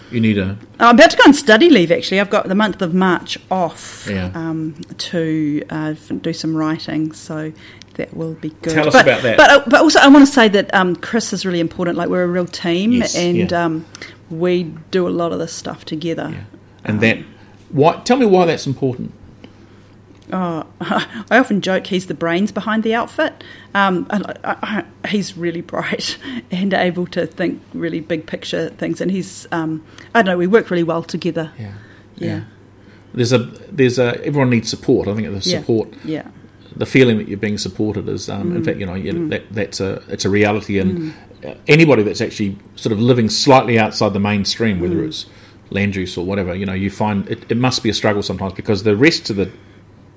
[SPEAKER 2] You need a
[SPEAKER 3] I'm about to go on study leave. Actually, I've got the month of March off
[SPEAKER 2] Yeah.
[SPEAKER 3] um, to uh, do some writing, so that will be good.
[SPEAKER 2] Tell us
[SPEAKER 3] but,
[SPEAKER 2] about that.
[SPEAKER 3] But uh, but also, I want to say that um, Chris is really important. Like we're a real team,
[SPEAKER 2] Yes,
[SPEAKER 3] and
[SPEAKER 2] yeah.
[SPEAKER 3] um, we do a lot of this stuff together.
[SPEAKER 2] yeah. and that. Why? Tell me why that's important.
[SPEAKER 3] Oh, I often joke he's the brains behind the outfit. Um, I, I, he's really bright and able to think really big picture things. And he's, um, I don't know, we work really well together.
[SPEAKER 2] Yeah.
[SPEAKER 3] Yeah.
[SPEAKER 2] There's a there's a everyone needs support. I think the
[SPEAKER 3] Yeah.
[SPEAKER 2] support
[SPEAKER 3] Yeah.
[SPEAKER 2] The feeling that you're being supported is, um, in fact, you know, you
[SPEAKER 3] Mm.
[SPEAKER 2] that, that's a it's a reality, and uh, anybody that's actually sort of living slightly outside the mainstream, whether
[SPEAKER 3] Mm.
[SPEAKER 2] it's land use or whatever, you know, you find it, it must be a struggle sometimes because the rest of the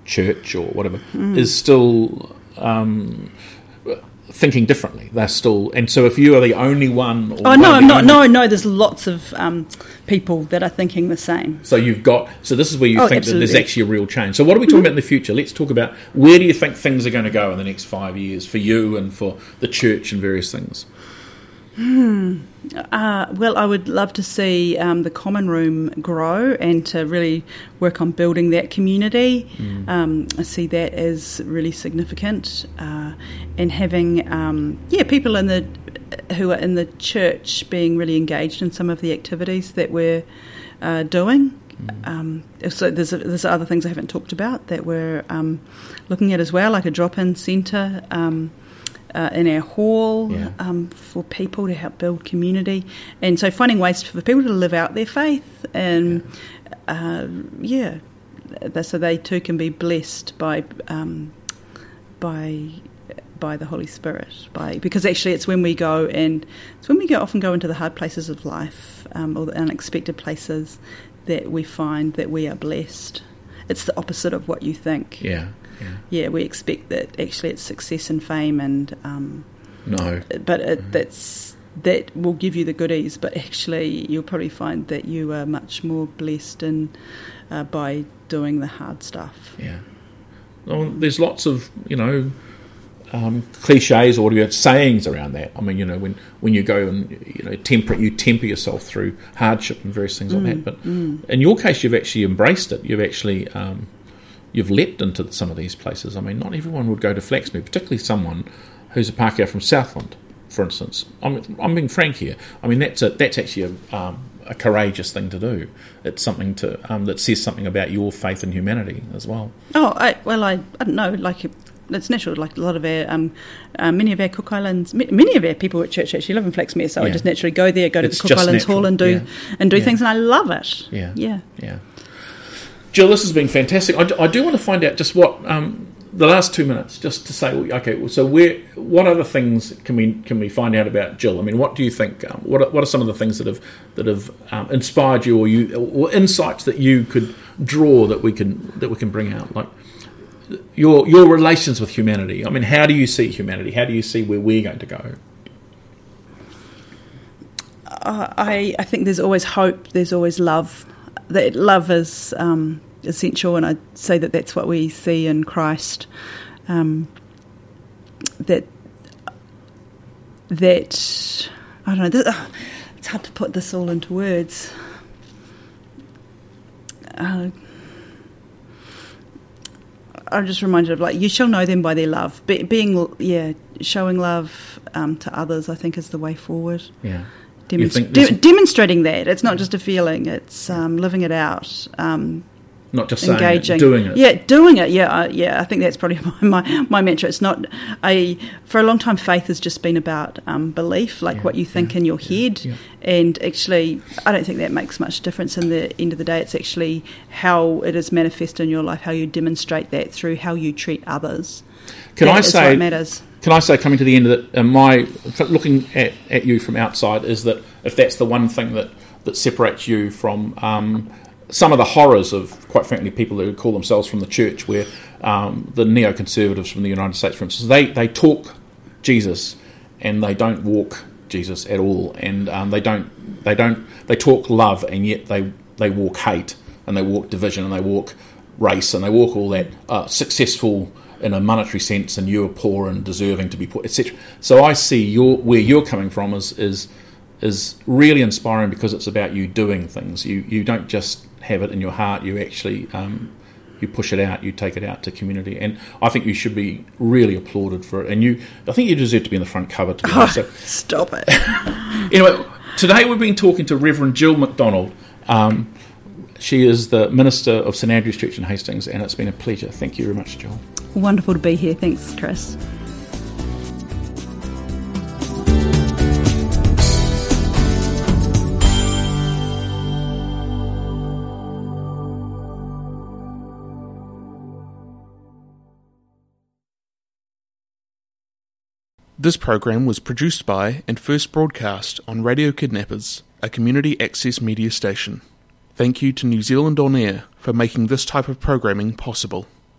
[SPEAKER 2] church or whatever
[SPEAKER 3] Mm.
[SPEAKER 2] is still. Um, Thinking differently, they're still, and so if you are the only one, or
[SPEAKER 3] Oh no, I'm not.
[SPEAKER 2] only-
[SPEAKER 3] No, no. There's lots of um, people that are thinking the same.
[SPEAKER 2] So you've got. So this is where you
[SPEAKER 3] Oh,
[SPEAKER 2] think that there's.
[SPEAKER 3] Mm-hmm.
[SPEAKER 2] actually a real change. So what are we talking about in the future? Let's talk about where do you think things are going to go in the next five years for you and for the church and various things.
[SPEAKER 3] Uh, well, I would love to see um, the common room grow and to really work on building that community. Um, I see that as really significant, uh, and having um, yeah people in the who are in the church being really engaged in some of the activities that we're uh, doing. Um, so there's there's other things I haven't talked about that we're um, looking at as well, like a drop-in centre. Um, uh, in our hall
[SPEAKER 2] Yeah.
[SPEAKER 3] um, for people to help build community, and so finding ways for people to live out their faith, and uh, yeah, so they too can be blessed by um, by by the Holy Spirit. By because actually it's when we go and it's when we go often go into the hard places of life um, or the unexpected places that we find that we are blessed. It's the opposite of what you think
[SPEAKER 2] Yeah. Yeah.
[SPEAKER 3] we expect that actually it's success and fame, and um,
[SPEAKER 2] No.
[SPEAKER 3] but it, that's that will give you the goodies. But actually, you'll probably find that you are much more blessed in uh, by doing the hard stuff.
[SPEAKER 2] Yeah. Well, there's lots of you know um, cliches or sayings around that. I mean, you know, when, when you go and you know temper you temper yourself through hardship and various things like that. But in your case, you've actually embraced it. You've actually um, you've leapt into some of these places. I mean, not everyone would go to Flaxmere, particularly someone who's a Pākehā from Southland, for instance. I'm, I'm being frank here. I mean, that's a, that's actually a, um, a courageous thing to do. It's something to um, that says something about your faith and humanity as well.
[SPEAKER 3] Oh, I, well, I, I don't know, like it's natural. Like a lot of our, um, uh, many of our Cook Islands, many of our people at church actually live in Flaxmere, so I just naturally go there, go to
[SPEAKER 2] It's
[SPEAKER 3] the Cook Islands
[SPEAKER 2] natural,
[SPEAKER 3] Hall and do
[SPEAKER 2] yeah.
[SPEAKER 3] and do
[SPEAKER 2] Yeah.
[SPEAKER 3] things, and I love it.
[SPEAKER 2] Yeah.
[SPEAKER 3] yeah.
[SPEAKER 2] Yeah. Jill, this has been fantastic. I I do want to find out just what um, the last two minutes, just to say, okay, so where, what other things can we can we find out about Jill? I mean, what do you think? Um, what are, what are some of the things that have that have um, inspired you, or you, or insights that you could draw that we can that we can bring out, like your your relations with humanity? I mean, how do you see humanity? How do you see where we're going to go?
[SPEAKER 3] Uh, I, I think there's always hope. There's always love. That love is um, essential, and I'd say that that's what we see in Christ. Um, that that I don't know. This, it's hard to put this all into words. Uh, I'm just reminded of like you shall know them by their love. Be, being yeah, showing love um, to others, I think, is the way forward.
[SPEAKER 2] Yeah.
[SPEAKER 3] Demonst- de- demonstrating that it's not just a feeling; it's um, living it out. Um,
[SPEAKER 2] not just
[SPEAKER 3] engaging,
[SPEAKER 2] it, doing it.
[SPEAKER 3] Yeah, doing it. Yeah, uh, yeah. I think that's probably my, my, my mantra. It's not a for a long time. Faith has just been about um, belief, like
[SPEAKER 2] Yeah,
[SPEAKER 3] what you think
[SPEAKER 2] yeah,
[SPEAKER 3] in your head,
[SPEAKER 2] yeah.
[SPEAKER 3] and actually, I don't think that makes much difference. In the end of the day, it's actually how it is manifested in your life, how you demonstrate that through how you treat others.
[SPEAKER 2] Can
[SPEAKER 3] That
[SPEAKER 2] I say?
[SPEAKER 3] what matters?
[SPEAKER 2] Can I say, coming to the end of it, uh, my looking at, at you from outside is that if that's the one thing that, that separates you from um, some of the horrors of, quite frankly, people who call themselves from the church, where um, the neoconservatives from the United States, for instance, they, they talk Jesus and they don't walk Jesus at all, and um, they don't they don't they talk love and yet they they walk hate and they walk division and they walk race and they walk all that uh, successful in a monetary sense and you're poor and deserving to be poor, etc. So I see your where you're coming from is is is really inspiring because it's about you doing things. You you don't just have it in your heart. You actually um, you push it out. You take it out to community, and I think you should be really applauded for it. And you, I think you deserve to be in the front cover. To be honest. So,
[SPEAKER 3] Stop it.
[SPEAKER 2] anyway, today we've been talking to Reverend Jill McDonald. Um, she is the minister of St Andrew's Church in Hastings, and it's been a pleasure. Thank you very much, Jill.
[SPEAKER 3] Wonderful to be here. Thanks, Chris.
[SPEAKER 1] This program was produced by and first broadcast on Radio Kidnappers, a community access media station. Thank you to New Zealand On Air for making this type of programming possible.